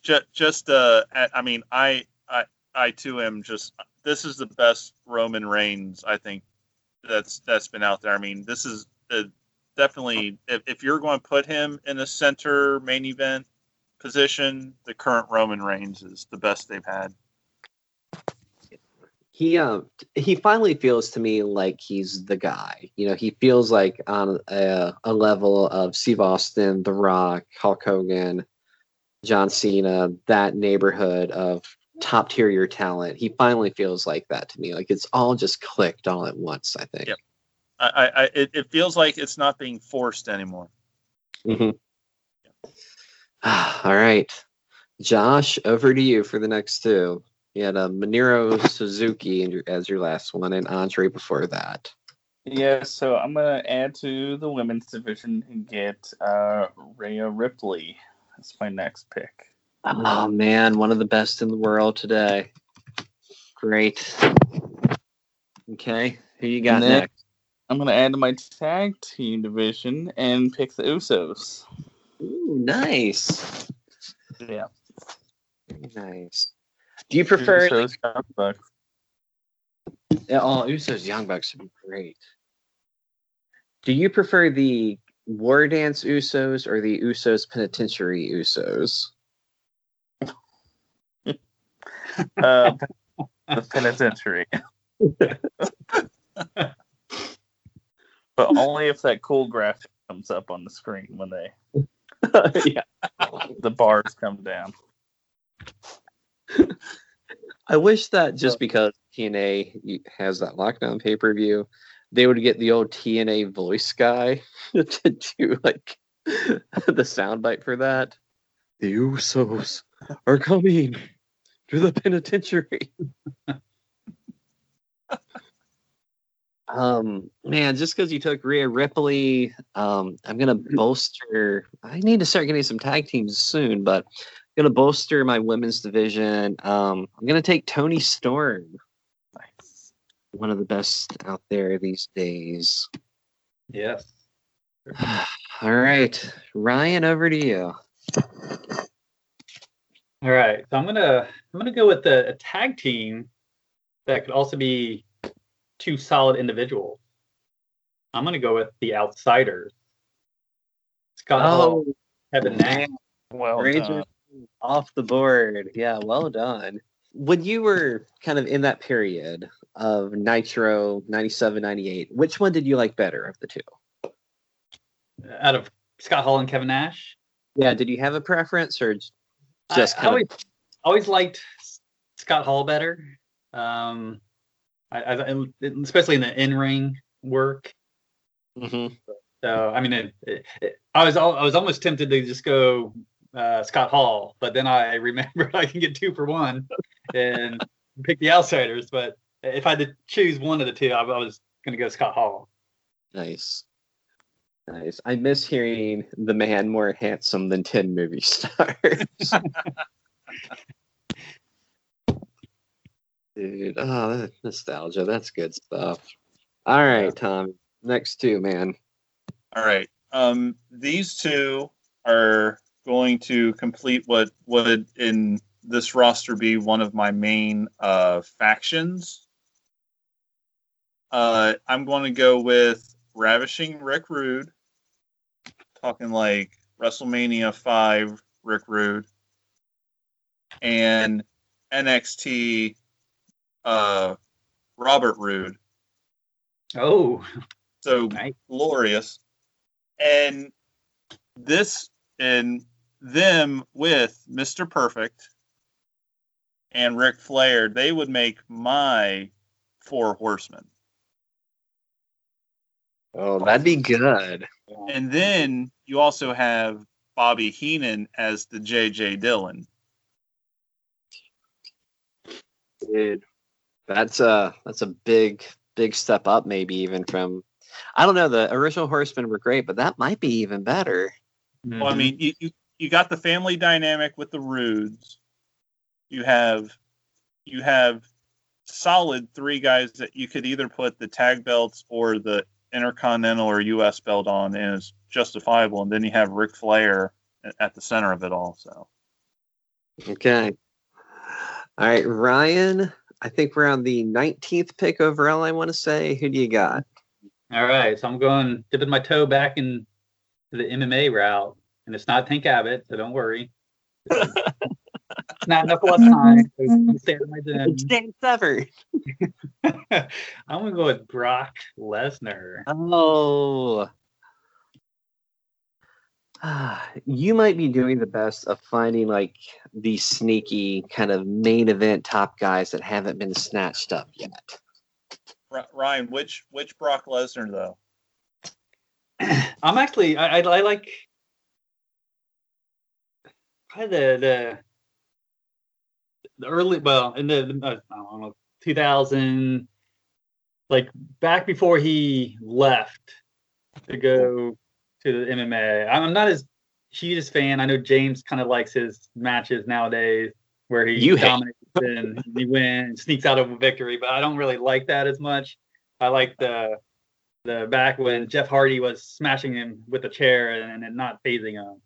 ju- just uh, I mean, I, I, I too am just. This is the best Roman Reigns I think that's that's been out there. I mean, this is uh, definitely if, if you're going to put him in the center main event position, the current Roman Reigns is the best they've had. he um he finally feels to me like he's the guy. You know, he feels like on a, a level of Steve Austin, The Rock, Hulk Hogan, John Cena, that neighborhood of top tier talent. He finally feels like that to me. Like it's all just clicked all at once. I think. Yep. I, I, I it, it feels like it's not being forced anymore. Mhm. all right, Josh, over to you for the next two. You had uh, Minoru Suzuki in your, as your last one, and Andre before that. Yeah, so I'm gonna add to the women's division and get uh, Rhea Ripley. That's my next pick. Oh man, one of the best in the world today. Great. Okay, who you got Next. next? I'm gonna add to my tag team division and pick the Usos. Ooh, nice. Yeah, Very nice. Do you prefer? Usos, Young Bucks. Yeah, oh, Usos Young Bucks would be great. Do you prefer the War Dance Usos or the Usos Penitentiary Usos? Uh, the penitentiary. but only if that cool graphic comes up on the screen when they yeah. the bars come down. I wish that just because TNA has that lockdown pay per view, they would get the old TNA voice guy to do like the soundbite for that. The Usos are coming to the penitentiary. um, man, just because you took Rhea Ripley, um, I'm gonna bolster. I need to start getting some tag teams soon, but I'm gonna bolster my women's division. Um, I'm gonna take Toni Storm. One of the best out there these days. Yes. All right, Ryan, over to you. All right. So I'm gonna I'm gonna go with the a tag team that could also be two solid individuals. I'm gonna go with the Outsiders. Scott Hall, oh, Kevin Nash. Well Rangers done. off the board. Yeah, well done. When you were kind of in that period of Nitro 97, 98, which one did you like better of the two? out of Scott Hall and Kevin Nash. Yeah, did you have a preference or just I, kind always, of? always liked Scott Hall better. Um, I, I, especially in the in ring work. Mhm. So I mean, it, it, it- I was I was almost tempted to just go uh, Scott Hall, but then I remembered I can get two for one and pick the Outsiders. But if I had to choose one of the two, I, I was going to go Scott Hall. Nice. Nice. I miss hearing the man more handsome than 10 movie stars. Dude, oh, that nostalgia. That's good stuff. All right, Tom. Next two, man. All right. Um, these two are going to complete what would in this roster be one of my main uh, factions. Uh, I'm going to go with Ravishing Rick Rude, talking like WrestleMania 5 Rick Rude, and NXT uh, Robert Roode. Oh, So Nice. glorious. And this and them with Mr. Perfect and Ric Flair, they would make my four horsemen. Oh, that'd be good. And then you also have Bobby Heenan as the JJ Dillon. Dude, that's a that's a big big step up, maybe even from. I don't know. The original Horsemen were great, but that might be even better. Well, I mean, you, you you got the family dynamic with the Rudes. You have you have solid three guys that you could either put the tag belts or the Intercontinental or U.S. belt on, and it's justifiable. And then you have Ric Flair at the center of it all. So Okay. All right, Ryan. I think we're on the 19th pick overall. I want to say. Who do you got? All right, so I'm going dipping my toe back in the MMA route, and it's not Tank Abbott, so don't worry. it's not enough less time. I'm staying my den. It's Dan Severn. I'm gonna go with Brock Lesnar. Oh. Ah, you might be doing the best of finding like these sneaky kind of main event top guys that haven't been snatched up yet. R- Ryan, which which Brock Lesnar though? I'm actually I, I, I like probably the the the early well in the uh, I don't know 2000 like back before he left to go to the MMA. I'm not as huge a fan. I know James kind of likes his matches nowadays where he You dominates and he wins, sneaks out of a victory, but I don't really like that as much. I like the the back when Jeff Hardy was smashing him with a chair and, and not phasing him.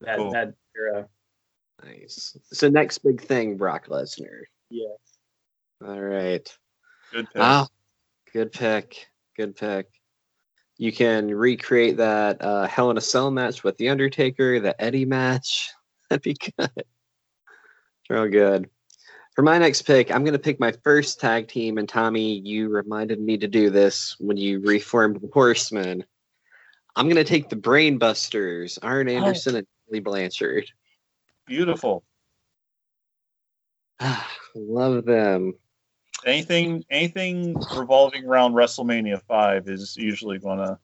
That Cool. that era. Nice. So next big thing, Brock Lesnar. Yeah. All right. Good pick. Wow. Good pick. Good pick. You can recreate that uh, Hell in a Cell match with The Undertaker, the Eddie match. That'd be good. Real good. For my next pick, I'm going to pick my first tag team. And Tommy, you reminded me to do this when you reformed the Horsemen. I'm going to take the Brainbusters, Arn Anderson and Tully Blanchard. Beautiful. Ah, love them. Anything anything revolving around WrestleMania five is usually gonna.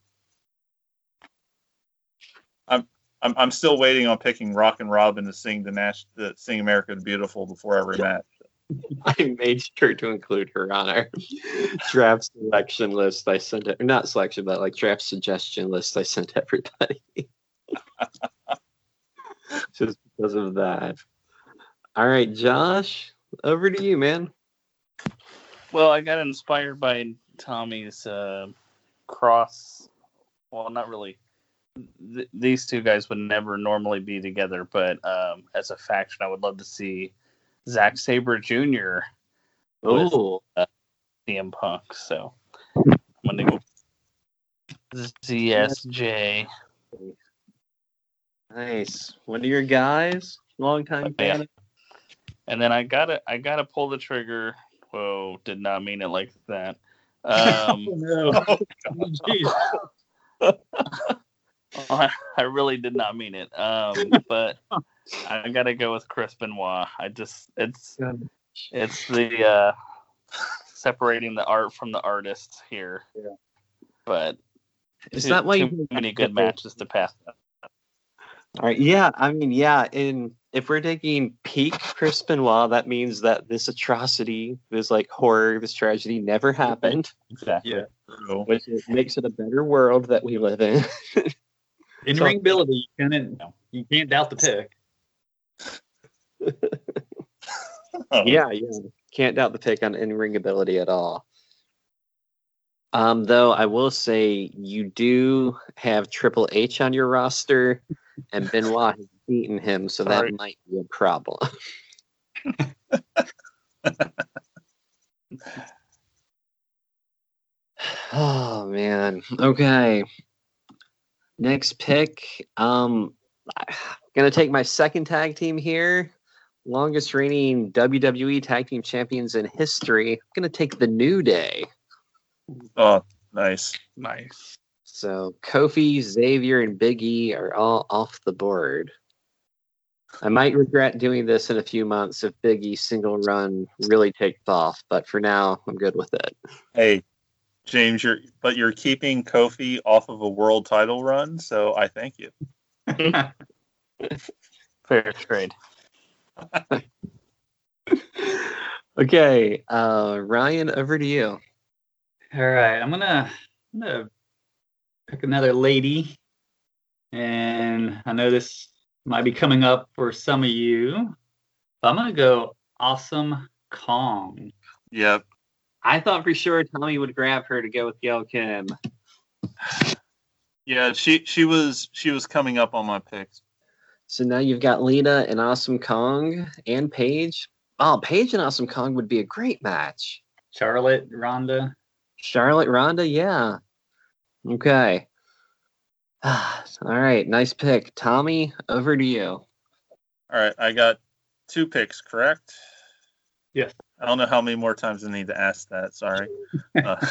I'm I'm I'm still waiting on picking Rockin' Robin to sing the Nash the sing America the Beautiful before every match. I made sure to include her on our draft selection list. I sent it, not selection, but like draft suggestion list. I sent everybody just because of that. All right, Josh, over to you, man. Well, I got inspired by Tommy's uh, cross. Well, not really. Th- these two guys would never normally be together, but um, as a faction, I would love to see Zack Sabre Jr. with Oh, CM Punk. So I'm gonna go ZSJ. Nice. One of your guys, long time Yeah. fan. And then I gotta I gotta pull the trigger. Whoa, did not mean it like that. Um, Oh, no. Jeez. I really did not mean it. Um, but I gotta go with Chris Benoit. I just it's it's the uh, separating the art from the artist here. Yeah. But Is that why too you many good matches to pass? All right. Yeah. I mean, yeah. In if we're taking peak Chris Benoit, that means that this atrocity, this like horror, this tragedy never happened, Exactly. Yeah. So, which is, makes it a better world that we live in. In ring ability, you can't, you can't doubt the pick. yeah. Yeah. Can't doubt the pick on in ring ability at all. Um, though I will say you do have Triple H on your roster, and Benoit has beaten him, so Sorry. that might be a problem. oh man. Okay. Next pick. Um gonna take my second tag team here. Longest reigning WWE tag team champions in history. I'm gonna take the New Day. oh, nice. Nice. So Kofi, Xavier, and Big E are all off the board. I might regret doing this in a few months if Big E's single run really takes off, but for now, I'm good with it. Hey, James, you're but you're keeping Kofi off of a world title run, so I thank you. Fair trade. Okay, uh, Ryan, over to you. All right, I'm gonna, I'm gonna pick another lady, and I know this might be coming up for some of you, but I'm gonna go Awesome Kong. Yep. I thought for sure Tommy would grab her to go with Gail Kim. Yeah, she she was she was coming up on my picks. So now you've got Lena and Awesome Kong and Paige. Oh, Paige and Awesome Kong would be a great match. Charlotte, Ronda. Charlotte Ronda, yeah. Okay. All right, nice pick. Tommy, over to you. All right, I got two picks, correct? Yes. I don't know how many more times I need to ask that. Sorry. uh,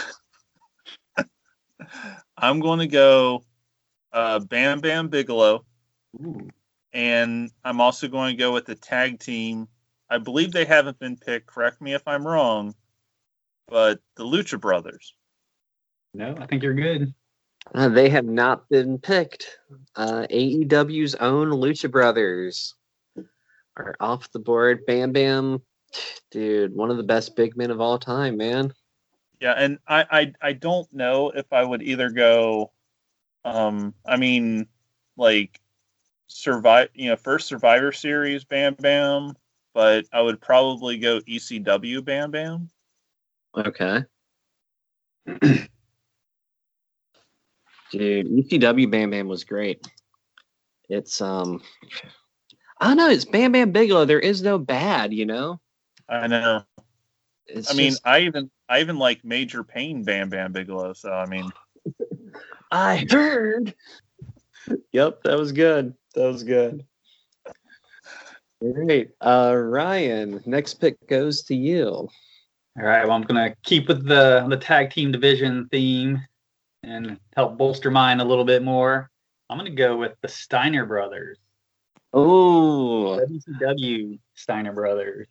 I'm going to go uh, Bam Bam Bigelow, and I'm also going to go with the tag team. I believe they haven't been picked. Correct me if I'm wrong, but the Lucha Brothers. No, I think you're good. Uh, they have not been picked. Uh, AEW's own Lucha Brothers are off the board. Bam Bam, dude, one of the best big men of all time, man. Yeah, and I, I I don't know if I would either go um I mean like survive you know first survivor series Bam Bam, but I would probably go ECW Bam Bam. Okay. Dude, ECW Bam Bam was great. It's um I don't know, it's Bam Bam Bigelow. There is no bad, you know? I know. It's I mean, just- I even I even like Major Pain Bam Bam Bigelow, so I mean I heard. Yep, that was good. That was good. All right, uh, Ryan. Next pick goes to you. All right. Well, I'm gonna keep with the the tag team division theme and help bolster mine a little bit more. I'm gonna go with the Steiner brothers, Oh, WCW Steiner brothers.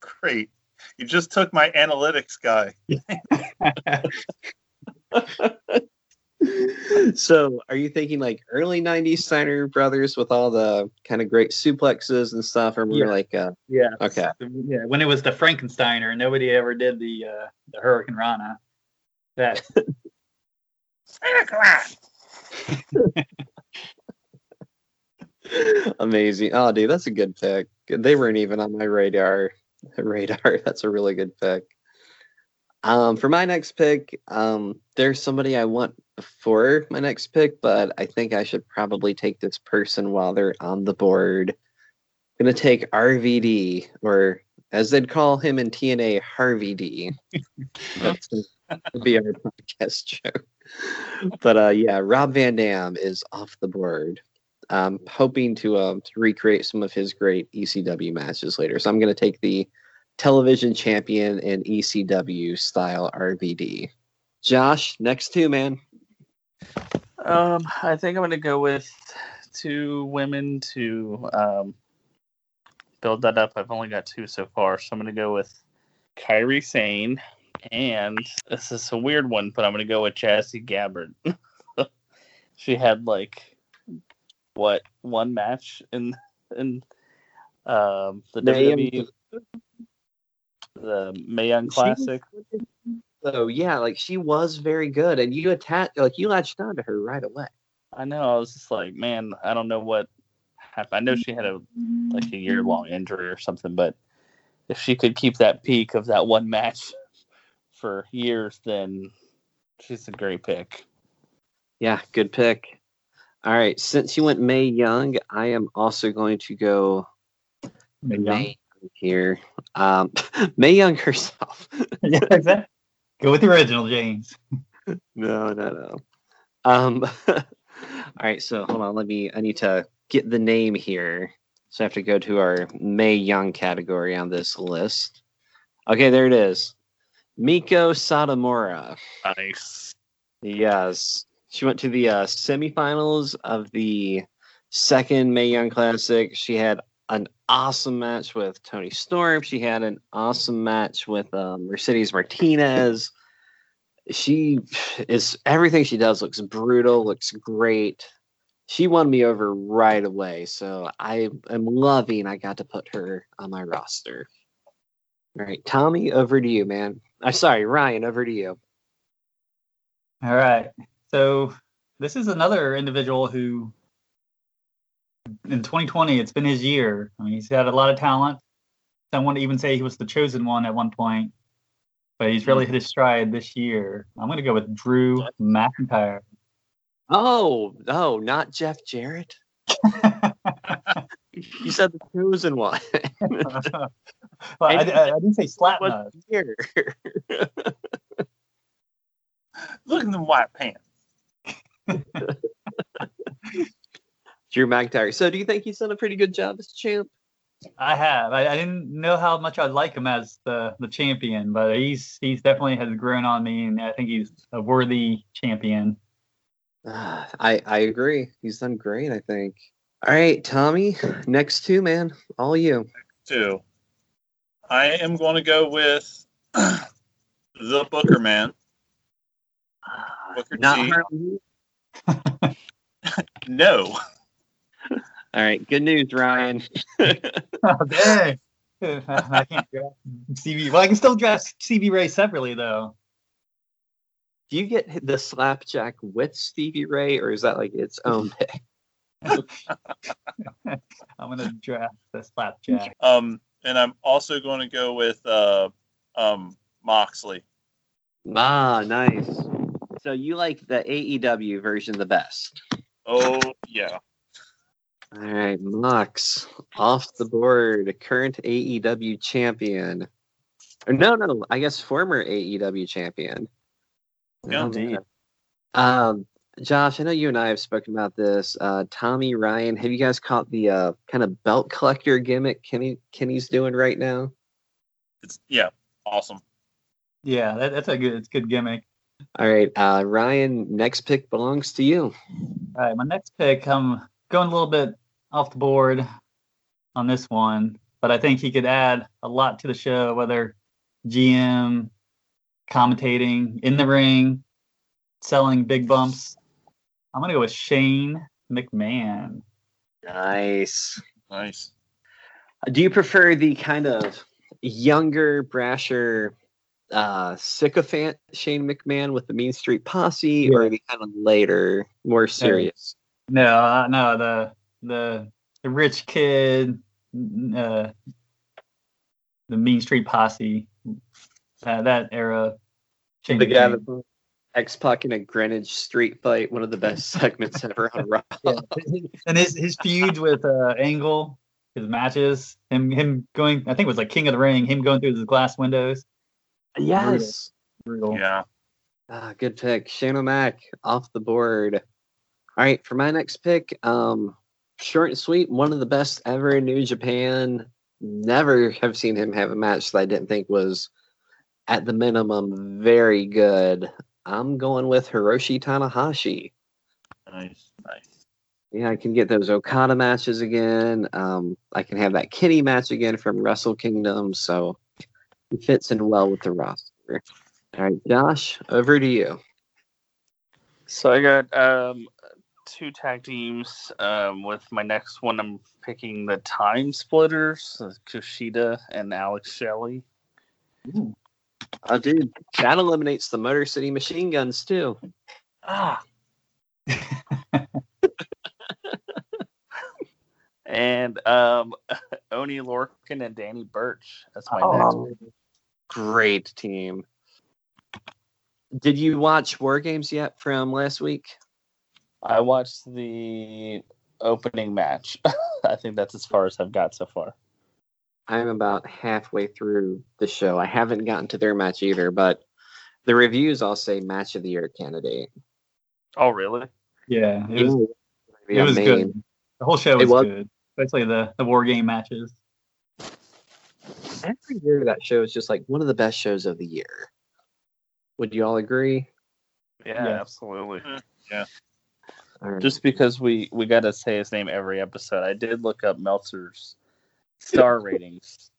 Great. You just took my analytics guy. so are you thinking like early '90s Steiner Brothers with all the kind of great suplexes and stuff, or more Yeah. like uh, Yeah. okay, Yeah. When it was the Frankensteiner, nobody ever did the uh, the Hurricanrana. That amazing? Oh, dude, that's a good pick. They weren't even on my radar. Radar. That's a really good pick. Um, for my next pick, um, there's somebody I want before my next pick, but I think I should probably take this person while they're on the board. gonna take RVD, or as they'd call him in TNA, Harvey D. That's would be our podcast joke. But uh, yeah, Rob Van Dam is off the board. Um, hoping to um, to recreate some of his great ECW matches later. So I'm going to take the television champion in ECW style RVD. Josh, next two, man. Um, I think I'm gonna go with two women to um, build that up. I've only got two so far, so I'm gonna go with Kairi Sane, and this is a weird one, but I'm gonna go with Jazzy Gabert. she had like what one match in in um, the Mae WWE, the Mae Young Classic. So yeah, like she was very good, and you attached, like you latched onto her right away. I know. I was just like, man, I don't know what happened. I know she had a like a year long injury or something, but if she could keep that peak of that one match for years, then she's a great pick. Yeah, good pick. All right, since you went Mae Young, I am also going to go Mae Young. Mae Young here. Um, Mae Young herself. yeah, exactly. Go with the original, James. no, no, no. Um, all right, so hold on. Let me. I need to get the name here. So I have to go to our Mae Young category on this list. Okay, there it is. Meiko Satomura. Nice. Yes, she went to the uh, semifinals of the second Mae Young Classic. She had an awesome match with Toni Storm. She had an awesome match with um, Mercedes Martinez. She is everything she does looks brutal, looks great. She won me over right away, so I am loving I got to put her on my roster. All right, Tommy, over to you, man. I'm sorry, Ryan, over to you. All right. So this is another individual who, in 2020, it's been his year. I mean, he's had a lot of talent. Someone even say he was the chosen one at one point, but he's really hit his stride this year. I'm going to go with Drew McIntyre. Oh, no, not Jeff Jarrett. You said the chosen one. well, I, I, I didn't say slap nut. year? Look at them white pants. Drew McIntyre. So, do you think he's done a pretty good job as champ? I have. I, I didn't know how much I'd like him as the, the champion, but he's he's definitely has grown on me, and I think he's a worthy champion. Uh, I I agree. He's done great. I think. All right, Tommy. Next two, man. All you. Too. I am going to go with the Booker Man. Booker Not T. Harley. No. All right. Good news, Ryan. Oh, dang. I can't draft CB. Well, I can still draft CB Ray separately, though. Do you get the slapjack with Stevie Ray, or is that like its own pick? I'm gonna draft the slapjack. Um, and I'm also going to go with uh, um, Moxley. Ah, nice. So you like the AEW version the best? Oh yeah. All right, Mox off the board, current AEW champion. Or no, no, I guess former AEW champion. Yeah. Oh. Um, Josh, I know you and I have spoken about this. Uh, Tommy Ryan, have you guys caught the uh, kind of belt collector gimmick Kenny Kenny's doing right now? It's yeah, awesome. Yeah, that, that's a good, it's a good gimmick. All right, uh, Ryan, next pick belongs to you. All right, my next pick, I'm going a little bit off the board on this one, but I think he could add a lot to the show, whether GM, commentating, in the ring, selling big bumps. I'm gonna go with Shane McMahon. Nice. Nice. Do you prefer the kind of younger, brasher, uh, sycophant Shane McMahon with the Mean Street Posse, or the kind of later, more serious? No, uh, no, the the the rich kid, uh, the Mean Street Posse, uh, that era. Shane The guy that X Pac in a Greenwich street fight, one of the best segments ever on Raw. Yeah. and his his feuds with uh, Angle, his matches, him him going, I think it was like King of the Ring, him going through the glass windows. Yes. Brutal. Yeah. Ah, good pick. Shane O'Mac off the board. All right, for my next pick, um, short and sweet, one of the best ever in New Japan. Never have seen him have a match that I didn't think was at the minimum very good. I'm going with Hiroshi Tanahashi. Nice. Nice. Yeah, I can get those Okada matches again. Um, I can have that Kenny match again from Wrestle Kingdom. So it fits in well with the roster. All right, Josh, over to you. So I got um, two tag teams. Um, with my next one, I'm picking the Time Splitters, uh, Kushida and Alex Shelley. Oh, dude, that eliminates the Motor City Machine Guns too. Ah. and um, Oney Lorcan and Danny Burch. That's my next. Oh, great team. Did you watch War Games yet from last week? I watched the opening match. I think that's as far as I've got so far. I'm about halfway through the show. I haven't gotten to their match either, but the reviews all say match of the year candidate. Oh, really? Yeah, it was Yeah, it was main. good. The whole show was, was. good, especially the the war game matches. Every year that show is just like one of the best shows of the year. Would you all agree? Yeah, Yeah. absolutely. Mm-hmm. All right. Just because we we got to say his name every episode, I did look up Meltzer's star ratings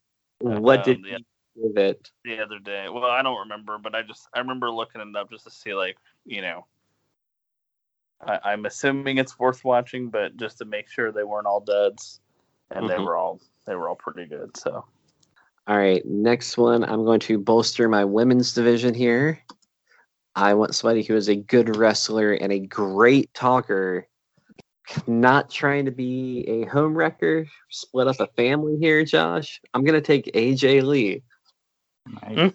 what um, did yeah. you give it? the other day. Well, I don't remember, but I just I remember looking it up just to see like you know. I, I'm assuming it's worth watching, but just to make sure they weren't all duds, and they Mhm. were all they were all pretty good. So All right, next one. I'm going to bolster my women's division here. I want somebody who is a good wrestler and a great talker. Not trying to be a home wrecker, split up a family here, Josh. I'm going to take AJ Lee. Nice.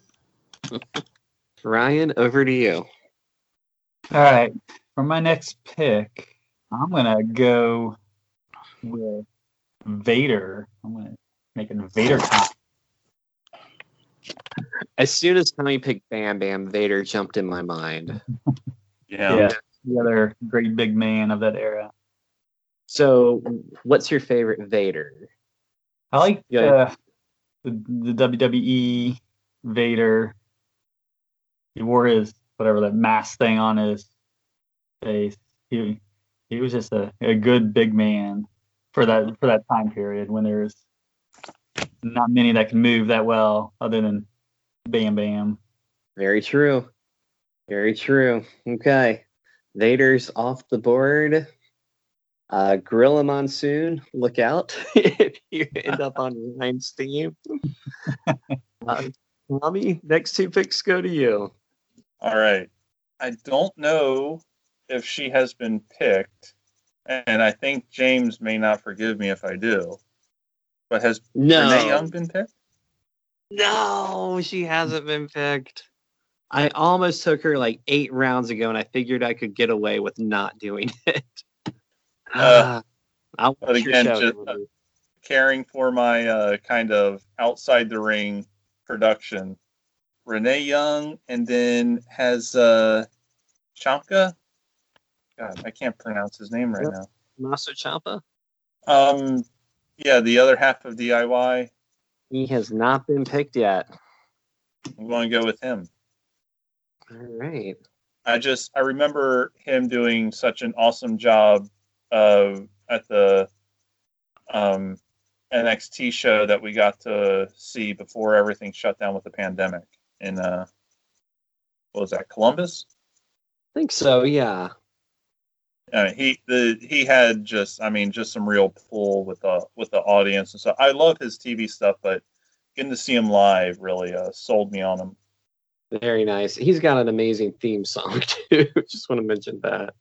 Ryan, over to you. All right, for my next pick, I'm gonna go with Vader. I'm gonna make it Vader time. As soon as Tommy picked Bam Bam, Vader jumped in my mind. Yeah. Yeah, the other great big man of that era. So, what's your favorite Vader? I like uh, the the WWE Vader. He wore his whatever that mask thing on his face. He he was just a, a good big man for that for that time period when there was not many that can move that well other than Bam Bam. Very true. Very true. Okay. Vader's off the board. Uh, Gorilla Monsoon, look out if you end up on Ryan's team. uh, Tommy, next two picks go to you. All right. I don't know if she has been picked, and I think James may not forgive me if I do. But has No. Renee Young been picked? No, she hasn't been picked. I almost took her like eight rounds ago, and I figured I could get away with not doing it. Uh, but again, just- Emily. Caring for my uh, kind of outside the ring production. Renee Young, and then has uh, Chamka. God, I can't pronounce his name right now. Tommaso Ciampa. Um, yeah, the other half of DIY. He has not been picked yet. I'm going to go with him. All right. I just I remember him doing such an awesome job of at the um, NXT show that we got to see before everything shut down with the pandemic in uh, what was that Columbus? I think so. Yeah. Uh, he the he had just I mean just some real pull with the with the audience and so I love his TV stuff, but getting to see him live really uh, sold me on him. Very nice. He's got an amazing theme song too. Just want to mention that.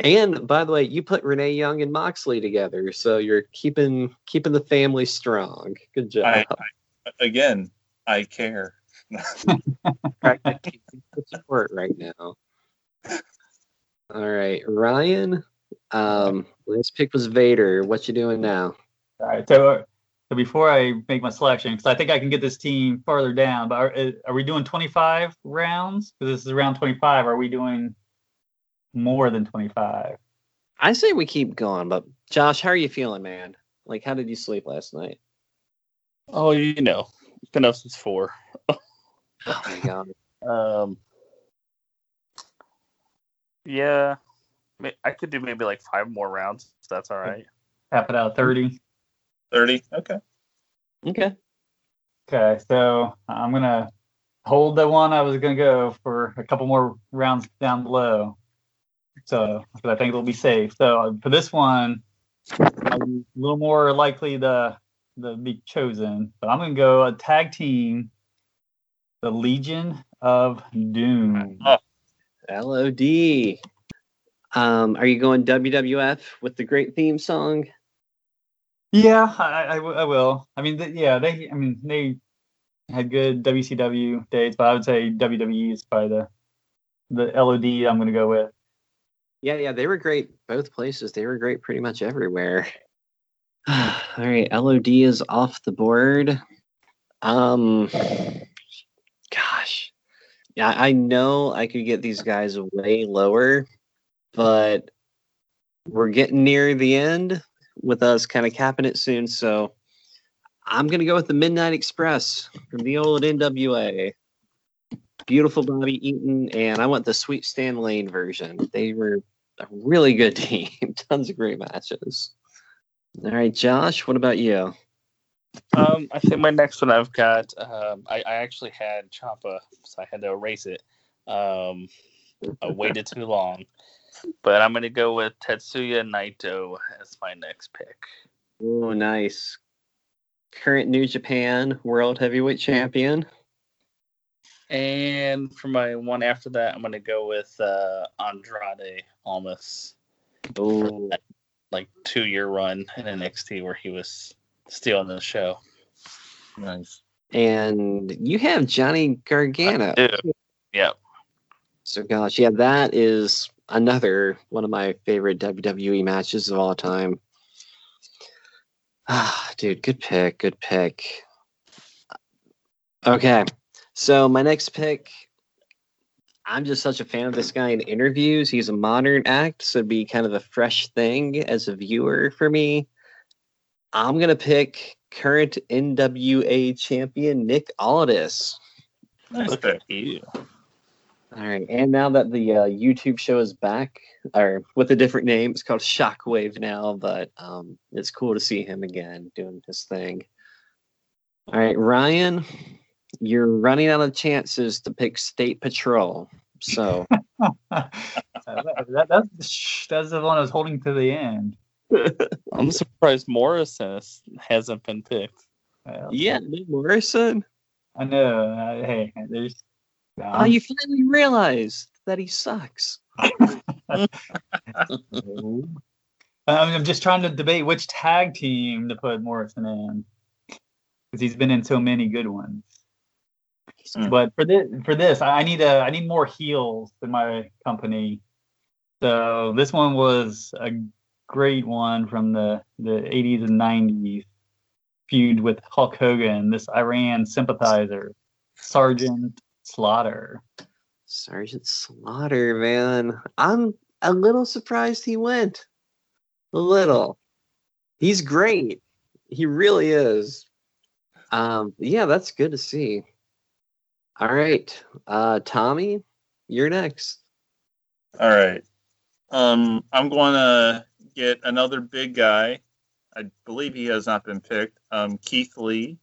And by the way, you put Renee Young and Moxley together, so you're keeping keeping the family strong. Good job. I, I again I care. Good support right now. All right, Ryan. Um, last pick was Vader. What you doing now? All right. So, so before I make my selection, because I think I can get this team farther down, but are, uh, are we doing 25 rounds? Because this is round 25. Are we doing more than 25? I say we keep going, but Josh, how are you feeling, man? Like, how did you sleep last night? Oh, you know, been up since four. Oh my god. Um, yeah, I could do maybe like five more rounds. If that's all right. Half it out 30. Thirty. Okay. Okay. Okay. So I'm going to hold the one I was going to go for a couple more rounds down below. So, because I think it'll be safe. So uh, for this one, I'm a little more likely to, to be chosen. But I'm going to go a tag team, the Legion of Doom. LOD. Um, are you going WWF with the great theme song? Yeah, I, I, w- I will. I mean, th- yeah, they. I mean, they had good WCW days, but I would say WWE is probably the the LOD I'm going to go with. Yeah, yeah, they were great both places. They were great pretty much everywhere. All right, LOD is off the board. Um gosh. Yeah, I know I could get these guys way lower, but we're getting near the end with us kind of capping it soon, so I'm going to go with the Midnight Express from the old NWA. Beautiful Bobby Eaton, and I want the Sweet Stan Lane version. They were a really good team. Tons of great matches. All right, Josh, what about you? Um, I think my next one I've got. Um, I, I actually had Ciampa, so I had to erase it. Um, I waited too long, but I'm gonna go with Tetsuya Naito as my next pick. Oh, nice. Current New Japan World Heavyweight Champion. And for my one after that, I'm gonna go with uh, Andrade Almas, Oh, like two year run in NXT where he was stealing the show. Nice. and you have Johnny Gargano. I do. Yep. So, gosh, yeah, that is another one of my favorite WWE matches of all time. Ah, dude, good pick, good pick. Okay, so my next pick, I'm just such a fan of this guy in interviews. He's a modern act, so it'd be kind of a fresh thing as a viewer for me. I'm gonna pick current NWA champion Nick Aldis. Nice Look pick. at you. All right, and now that the uh, YouTube show is back, or with a different name, it's called Shockwave now, but um, it's cool to see him again doing his thing. All right, Ryan, you're running out of chances to pick State Patrol. So, that, that, that's, that's the one I was holding to the end. I'm surprised Morrison has- hasn't been picked. Uh, yeah, Nick Morrison. I know. Uh, hey, there's. Oh, you finally realized that he sucks. I'm, I'm just trying to debate which tag team to put Morrison in because he's been in so many good ones. Hmm. But for this, for this, I I need a, I need more heels in my company. So this one was a great one from the the 80s and 90s feud with Hulk Hogan. This Iran sympathizer, Sergeant Slaughter. Sergeant Slaughter, man. I'm a little surprised he went. A little. He's great. He really is. Um, yeah, that's good to see. All right, uh, Tommy, you're next. All right. Um, I'm going to get another big guy. I believe he has not been picked. Um, Keith Lee.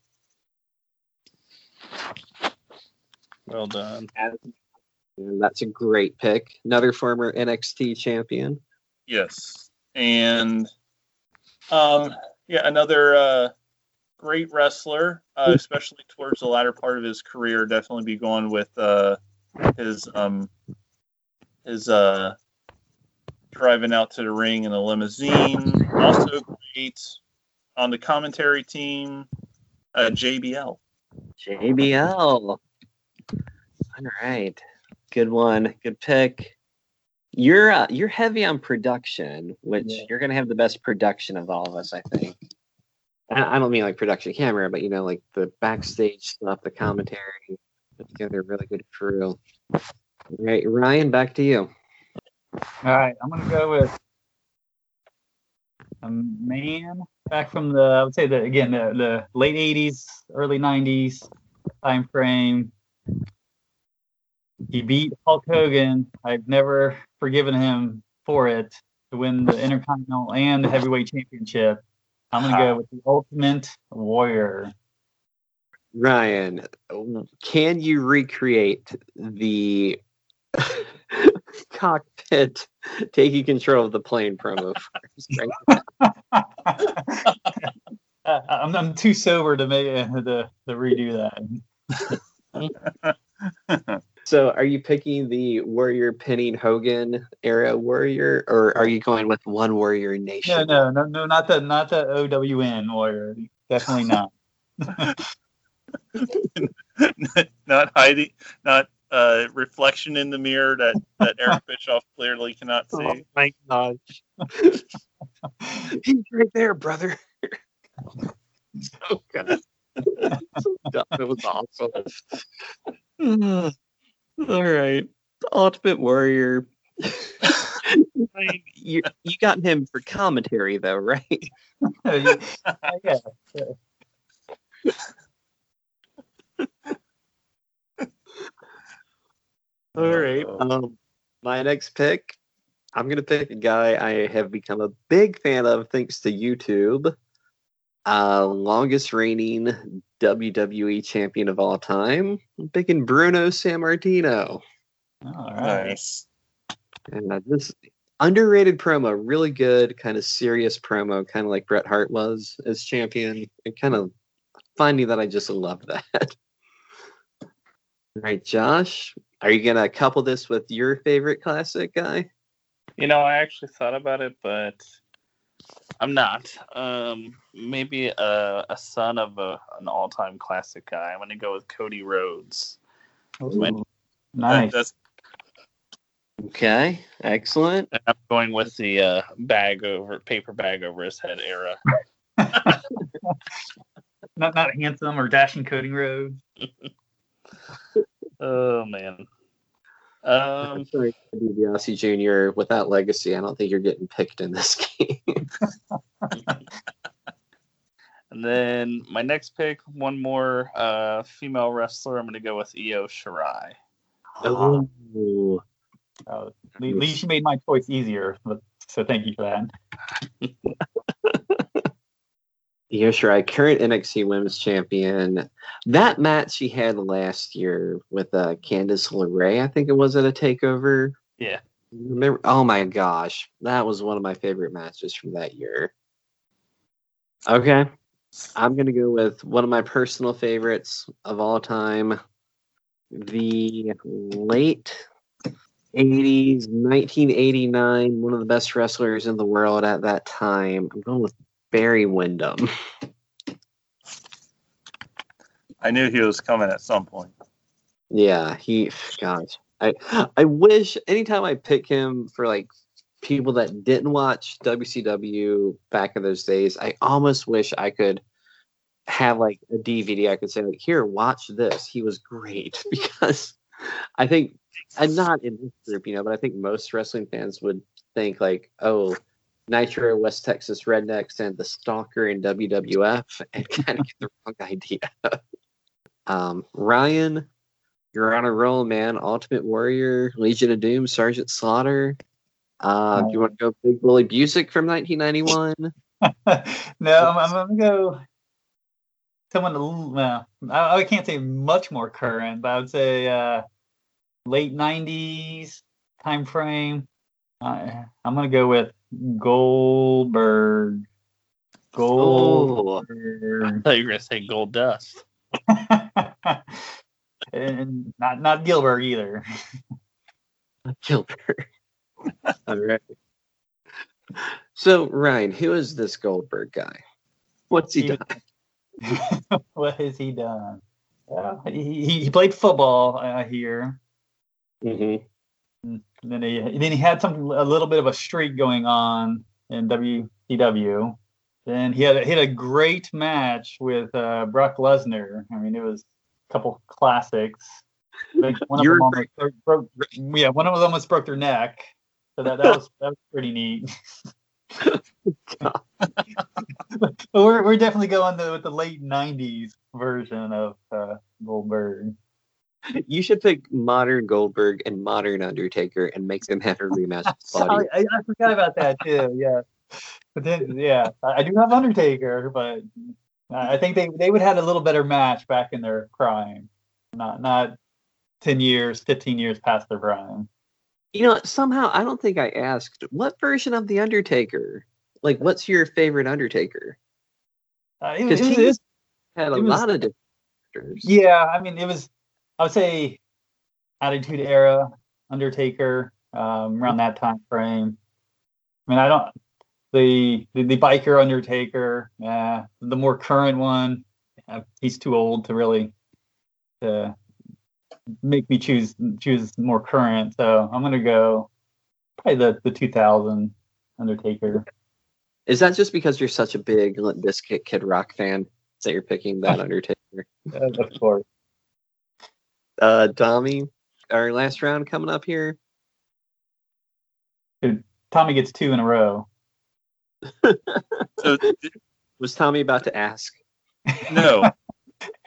Well done. And that's a great pick. Another former NXT champion. Yes. And um, yeah, another uh, great wrestler, uh, especially towards the latter part of his career. Definitely be going with uh, his um, his uh, driving out to the ring in a limousine. Also great on the commentary team. Uh, JBL. JBL. All right. Good one. Good pick. You're uh, you're heavy on production, which Yeah. you're gonna have the best production of all of us, I think. I don't mean like production camera, but you know, like the backstage stuff, the commentary, together really good crew. All right, Ryan, back to you. All right, I'm gonna go with a man back from the I would say the again the, the late '80s, early '90s time frame. He beat Hulk Hogan. I've never forgiven him for it to win the Intercontinental and the Heavyweight Championship. I'm gonna go with the Ultimate Warrior. Ryan, can you recreate the cockpit taking control of the plane promo for? I'm, I'm too sober to make uh, to, to redo that. So, are you picking the Warrior pinning Hogan era Warrior, or are you going with One Warrior Nation? no, no, no, not the not the OWN warrior. Definitely not. not hiding, not uh, reflection in the mirror that that Eric Bischoff clearly cannot see. Oh my gosh, he's right there, brother. so good. that was awesome. All right, Ultimate Warrior. you you got him for commentary though, right? yeah, yeah. All right. Um, my next pick, I'm gonna pick a guy I have become a big fan of thanks to YouTube. Uh, longest reigning WWE champion of all time. I'm picking Bruno Sammartino. All right. Nice. And uh, this underrated promo, really good, kind of serious promo, kind of like Bret Hart was as champion. And kind of finding that I just love that. All right, Josh, are you gonna couple this with your favorite classic guy? You know, I actually thought about it, but I'm not. Um, maybe a, a son of a, an all-time classic guy. I'm going to go with Cody Rhodes. Ooh, That- nice. that's Okay, excellent. And I'm going with the uh, bag over paper bag over his head era. not not handsome or dashing Cody Rhodes. Oh man. Um, I'm sorry, DiBiase Jr. Without legacy, I don't think you're getting picked in this game. and then my next pick, one more uh, female wrestler. I'm going to go with Io Shirai. oh, Uh, at least you made my choice easier. but- So thank you for that. Io Shirai, current NXT Women's Champion. That match she had last year with uh, Candice LeRae, I think it was at a takeover. Yeah. Remember? Oh my gosh, that was one of my favorite matches from that year. Okay, I'm gonna go with one of my personal favorites of all time, the late 80s, 1989, one of the best wrestlers in the world at that time. I'm going with Barry Windham. I knew he was coming at some point. Yeah, he gosh. I I wish anytime I pick him for like people that didn't watch WCW back in those days, I almost wish I could have like a DVD I could say like here watch this. He was great because I think I'm not in this group, you know, but I think most wrestling fans would think like, oh, Nitro, West Texas Rednecks, and the Stalker in WWF, and kind of get the wrong idea. um, Ryan, you're on a roll, man. Ultimate Warrior, Legion of Doom, Sergeant Slaughter. Uh, do you want to go Big Bully Busick from 1991? no, I'm, I'm gonna go someone. Well, I, I can't say much more current, but I would say uh, late '90s time frame. Uh, I'm gonna go with Goldberg. Oh, I Goldberg. thought you were gonna say Goldust. and not not Gillberg either. Gillberg. All right. So, Ryan, who is this Goldberg guy? What's he He- done? what has he done? Uh, he, he he played football uh, here. hmm And then he then he had some a little bit of a streak going on in WCW. Then he had a, he had a great match with uh, Brock Lesnar. I mean, it was a couple classics. One of them almost broke, yeah, one of them almost broke their neck. So that, that was that was pretty neat. we're we're definitely going the, with the late '90s version of uh, Goldberg. You should pick modern Goldberg and modern Undertaker and make them have a rematch I, I forgot about that too. Yeah, but then yeah, I, do have Undertaker, but I think they they would have had a little better match back in their prime, not not ten years, fifteen years past their prime. You know, somehow I don't think I asked what version of the Undertaker. Like, what's your favorite Undertaker? Uh, Because was- he was- had a lot of different characters. yeah, I mean, it was I would say Attitude Era, Undertaker, um, around that time frame. I mean, I don't the the, the biker Undertaker, uh, the more current one. Uh, he's too old to really to make me choose choose more current. So I'm gonna go probably the the 2000 Undertaker. Is that just because you're such a big Limp Bizkit Kid Rock fan that you're picking that Undertaker? Of course. Uh, Tommy, our last round coming up here. Tommy gets two in a row. So Was Tommy about to ask? no.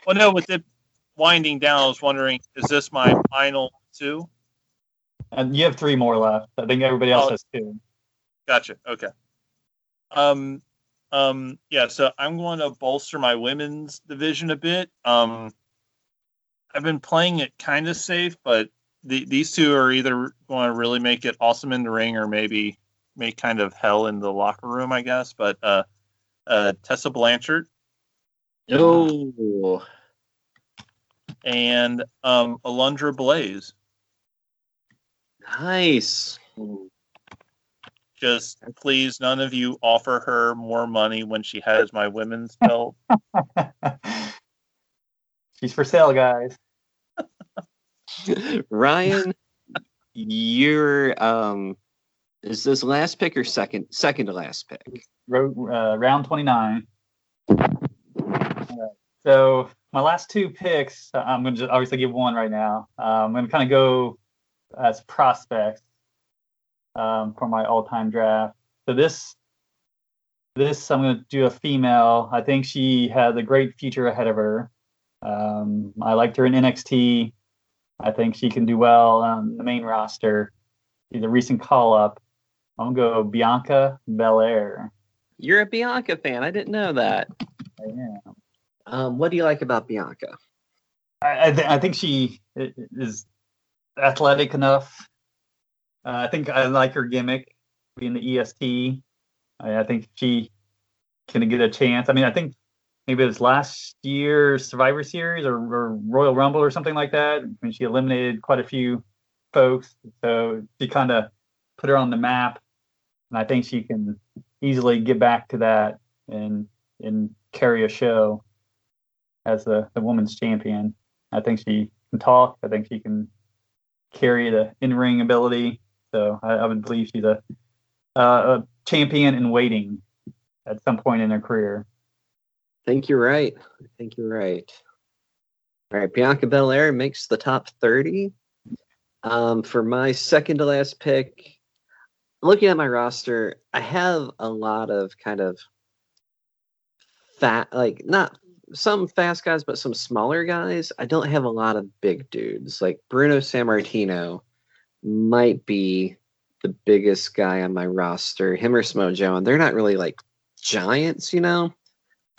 Well, no. With it winding down, I was wondering, is this my final two? And you have three more left. I think everybody else Oh. has two. Gotcha. Okay. Um, um, yeah. So I'm going to bolster my women's division a bit. Um, I've been playing it kind of safe, but the, these two are either going to really make it awesome in the ring, or maybe make kind of hell in the locker room, I guess. But uh, uh, Tessa Blanchard Oh, and um, Alundra Blaze. Nice. Just please, none of you offer her more money when she has my women's belt. She's for sale, guys. Ryan, your um, is this last pick or second second to last pick? Uh, round 29. Alright, So my last two picks, I'm to just obviously give one right now. Uh, I'm to kind of go as prospects um, for my all-time draft. So this, this I'm to do a female. I think she has a great future ahead of her. Um, I liked her in NXT. I think she can do well on the main roster. She's a recent call-up. I'm gonna go Bianca Belair. You're a Bianca fan. I didn't know that. I am. Um, what do you like about Bianca? I, I, th- I think she is athletic enough. Uh, I think I like her gimmick, being the EST. I, I think she can get a chance. I mean, I think maybe it was last year's Survivor Series or, or Royal Rumble or something like that when she eliminated quite a few folks. So she kind of put her on the map, and I think she can easily get back to that and and carry a show as the, the women's champion. I think she can talk. I think she can carry the in ring ability. So I, I would believe she's a, uh, a champion in waiting at some point in her career. Think you're right. I think you're right. All right, Bianca Belair makes the top 30. Um, for my second to last pick, looking at my roster, I have a lot of kind of fat, like not some fast guys, but some smaller guys. I don't have a lot of big dudes. Like Bruno Sammartino might be the biggest guy on my roster. Him or Samoa Joe, and they're not really like giants, you know.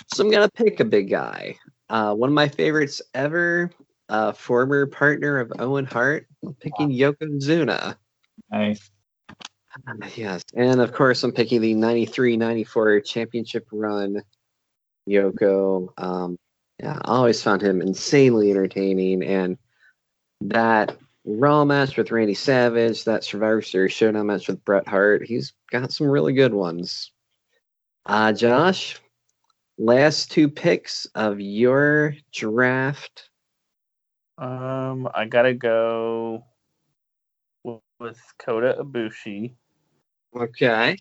So I'm gonna pick a big guy. Uh, one of my favorites ever, uh, former partner of Owen Hart, picking Yokozuna. Nice. Yes, and of course I'm picking the 93-94 championship run Yoko. Um, yeah, I always found him insanely entertaining, and that Raw match with Randy Savage, that Survivor Series Showdown match with Bret Hart, he's got some really good ones. Uh, Josh, last two picks of your draft. Um, I gotta go with, with Kota Ibushi, Okay.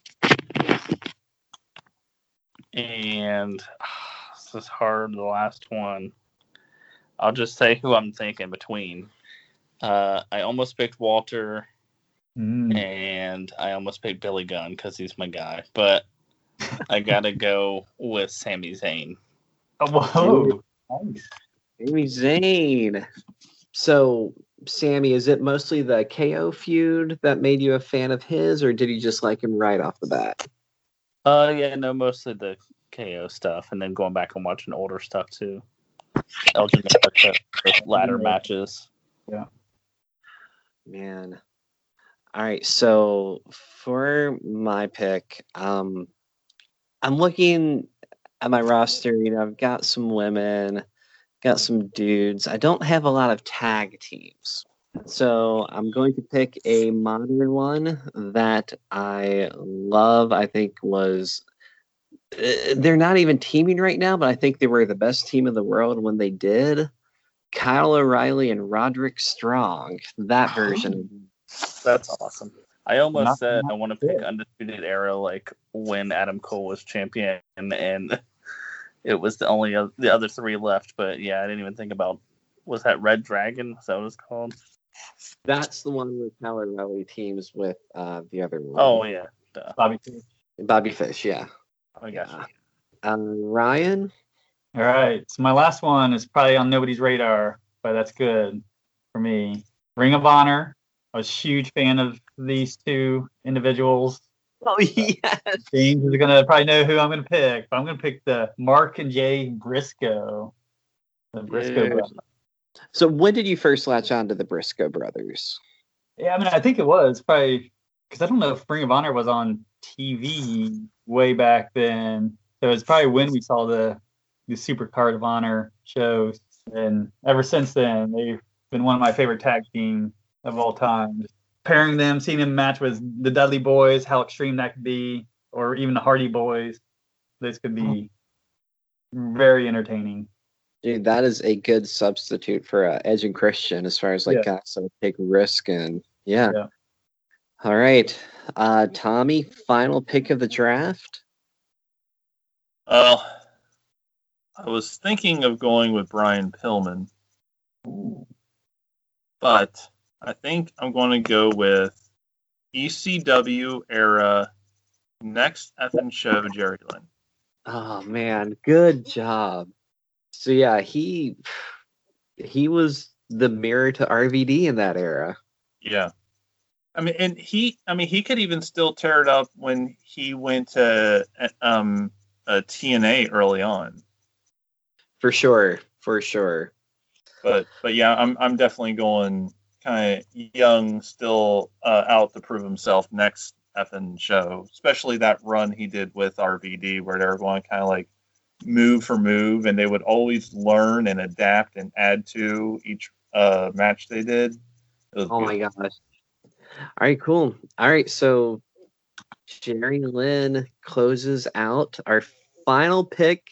and this is hard. The last one, I'll just say who I'm thinking between. Uh, I almost picked Walter, Mm. and I almost picked Billy Gunn because he's my guy, but I gotta go with Sami Zayn. Oh, whoa. Nice. Sami Zayn. So, Sammy, is it mostly the KO feud that made you a fan of his, or did you just like him right off the bat? Uh, yeah, no, mostly the KO stuff, and then going back and watching older stuff too. El Generico, the ladder matches. Yeah. Man. All right, so for my pick, um, I'm looking at my roster. You know, I've got some women, got some dudes. I don't have a lot of tag teams. So I'm going to pick a modern one that I love. I think was uh, they're not even teaming right now, but I think they were the best team in the world when they did. Kyle O'Reilly and Roderick Strong, that version. That's awesome. I almost Not- said not I want to pick bad. Undisputed Era like when Adam Cole was champion, and it was the only oth- the other three left. But yeah, I didn't even think about was that Red Dragon? Is that what it's called? That's the one where Kyle O'Reilly teams with uh, the other one. Oh yeah, duh. Bobby. Fish. Bobby Fish, yeah. I got you. Um, Ryan, All right. So my last one is probably on nobody's radar, but that's good for me. Ring of Honor. I was a huge fan of these two individuals. oh uh, yes, James is gonna probably know who I'm gonna pick, but I'm gonna pick the Mark and Jay Briscoe. The Briscoe Yeah. brothers. So when did you first latch on to the Briscoe brothers? Yeah, I mean, I think it was probably because I don't know if Ring of Honor was on TV way back then. So it's probably when we saw the the Supercard of Honor shows, and ever since then they've been one of my favorite tag team of all time. Just pairing them, seeing them match with the Dudley Boys, how extreme that could be, or even the Hardy Boys, this could be very entertaining. Dude, that is a good substitute for uh, Edge and Christian as far as like Yeah. guys that would take risk and yeah. Yeah. All right, uh, Tommy, final pick of the draft. Well, I was thinking of going with Brian Pillman, but I think I'm going to go with ECW era next effing show Jerry Lynn. Oh man, good job. So yeah, he he was the mirror to RVD in that era. Yeah. I mean, and he, I mean, he could even still tear it up when he went to um, uh, TNA early on. For sure, for sure. But, but yeah, I'm, I'm definitely going kind of young, still uh, out to prove himself next effing show, especially that run he did with RVD where they were going kind of like move for move and they would always learn and adapt and add to each uh, match they did. Oh my gosh. All right, cool. All right, so Jerry Lynn closes out our final pick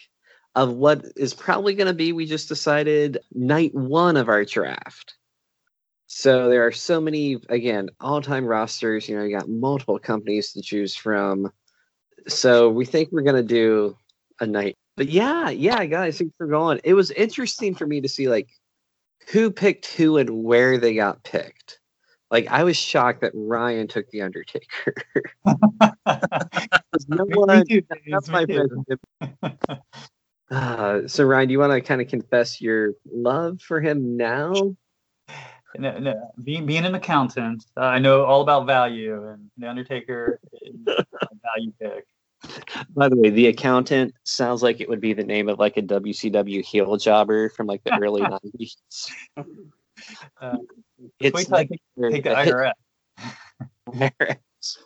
of what is probably going to be, we just decided, night one of our draft. So there are so many, again, all time rosters. You know, you got multiple companies to choose from. So we think we're going to do a night. But yeah, yeah, guys, thanks for going. It was interesting for me to see, like, who picked who and where they got picked Like I was shocked that Ryan took the Undertaker. no one, too, that's my. Uh, so Ryan, do you want to kind of confess your love for him now? No, no, being being an accountant, uh, I know all about value, and the Undertaker is a value pick. By the way, the accountant sounds like it would be the name of like a WCW heel jobber from like the early nineties. Uh, It's wait till I like take the IRS. IRS.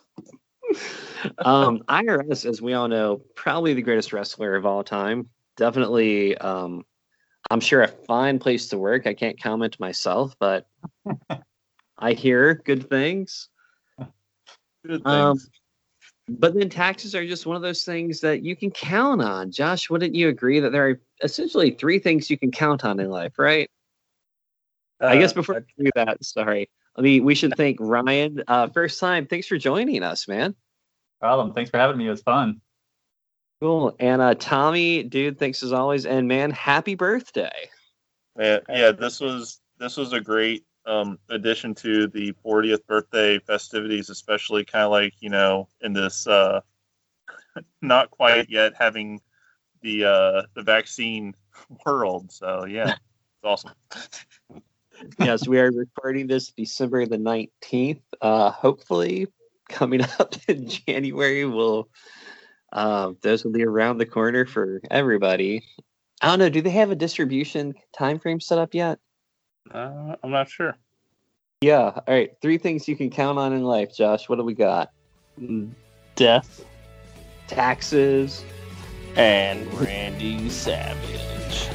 um, IRS, as we all know, probably the greatest wrestler of all time. Definitely, um, I'm sure a fine place to work. I can't comment myself, but I hear good things. Good things. Um, but then taxes are just one of those things that you can count on. Josh, wouldn't you agree that there are essentially three things you can count on in life, right? I guess Uh, before we do that, sorry. I mean, we should thank Ryan. Uh, first time. Thanks for joining us, man. Problem. Thanks for having me. It was fun. Cool. And uh, Tommy, dude, thanks as always. And man, happy birthday. Yeah, yeah, this was this was a great um, addition to the 40th birthday festivities, especially kind of like you know in this uh, not quite yet having the uh, the vaccine world. So yeah, it's awesome. yes, we are recording this December the 19th. Uh, hopefully, coming up in January, will uh, those will be around the corner for everybody. I don't know. Do they have a distribution time frame set up yet? Uh, I'm not sure. Yeah. All right. Three things you can count on in life, Josh. What do we got? Death Taxes. and Randy Savage.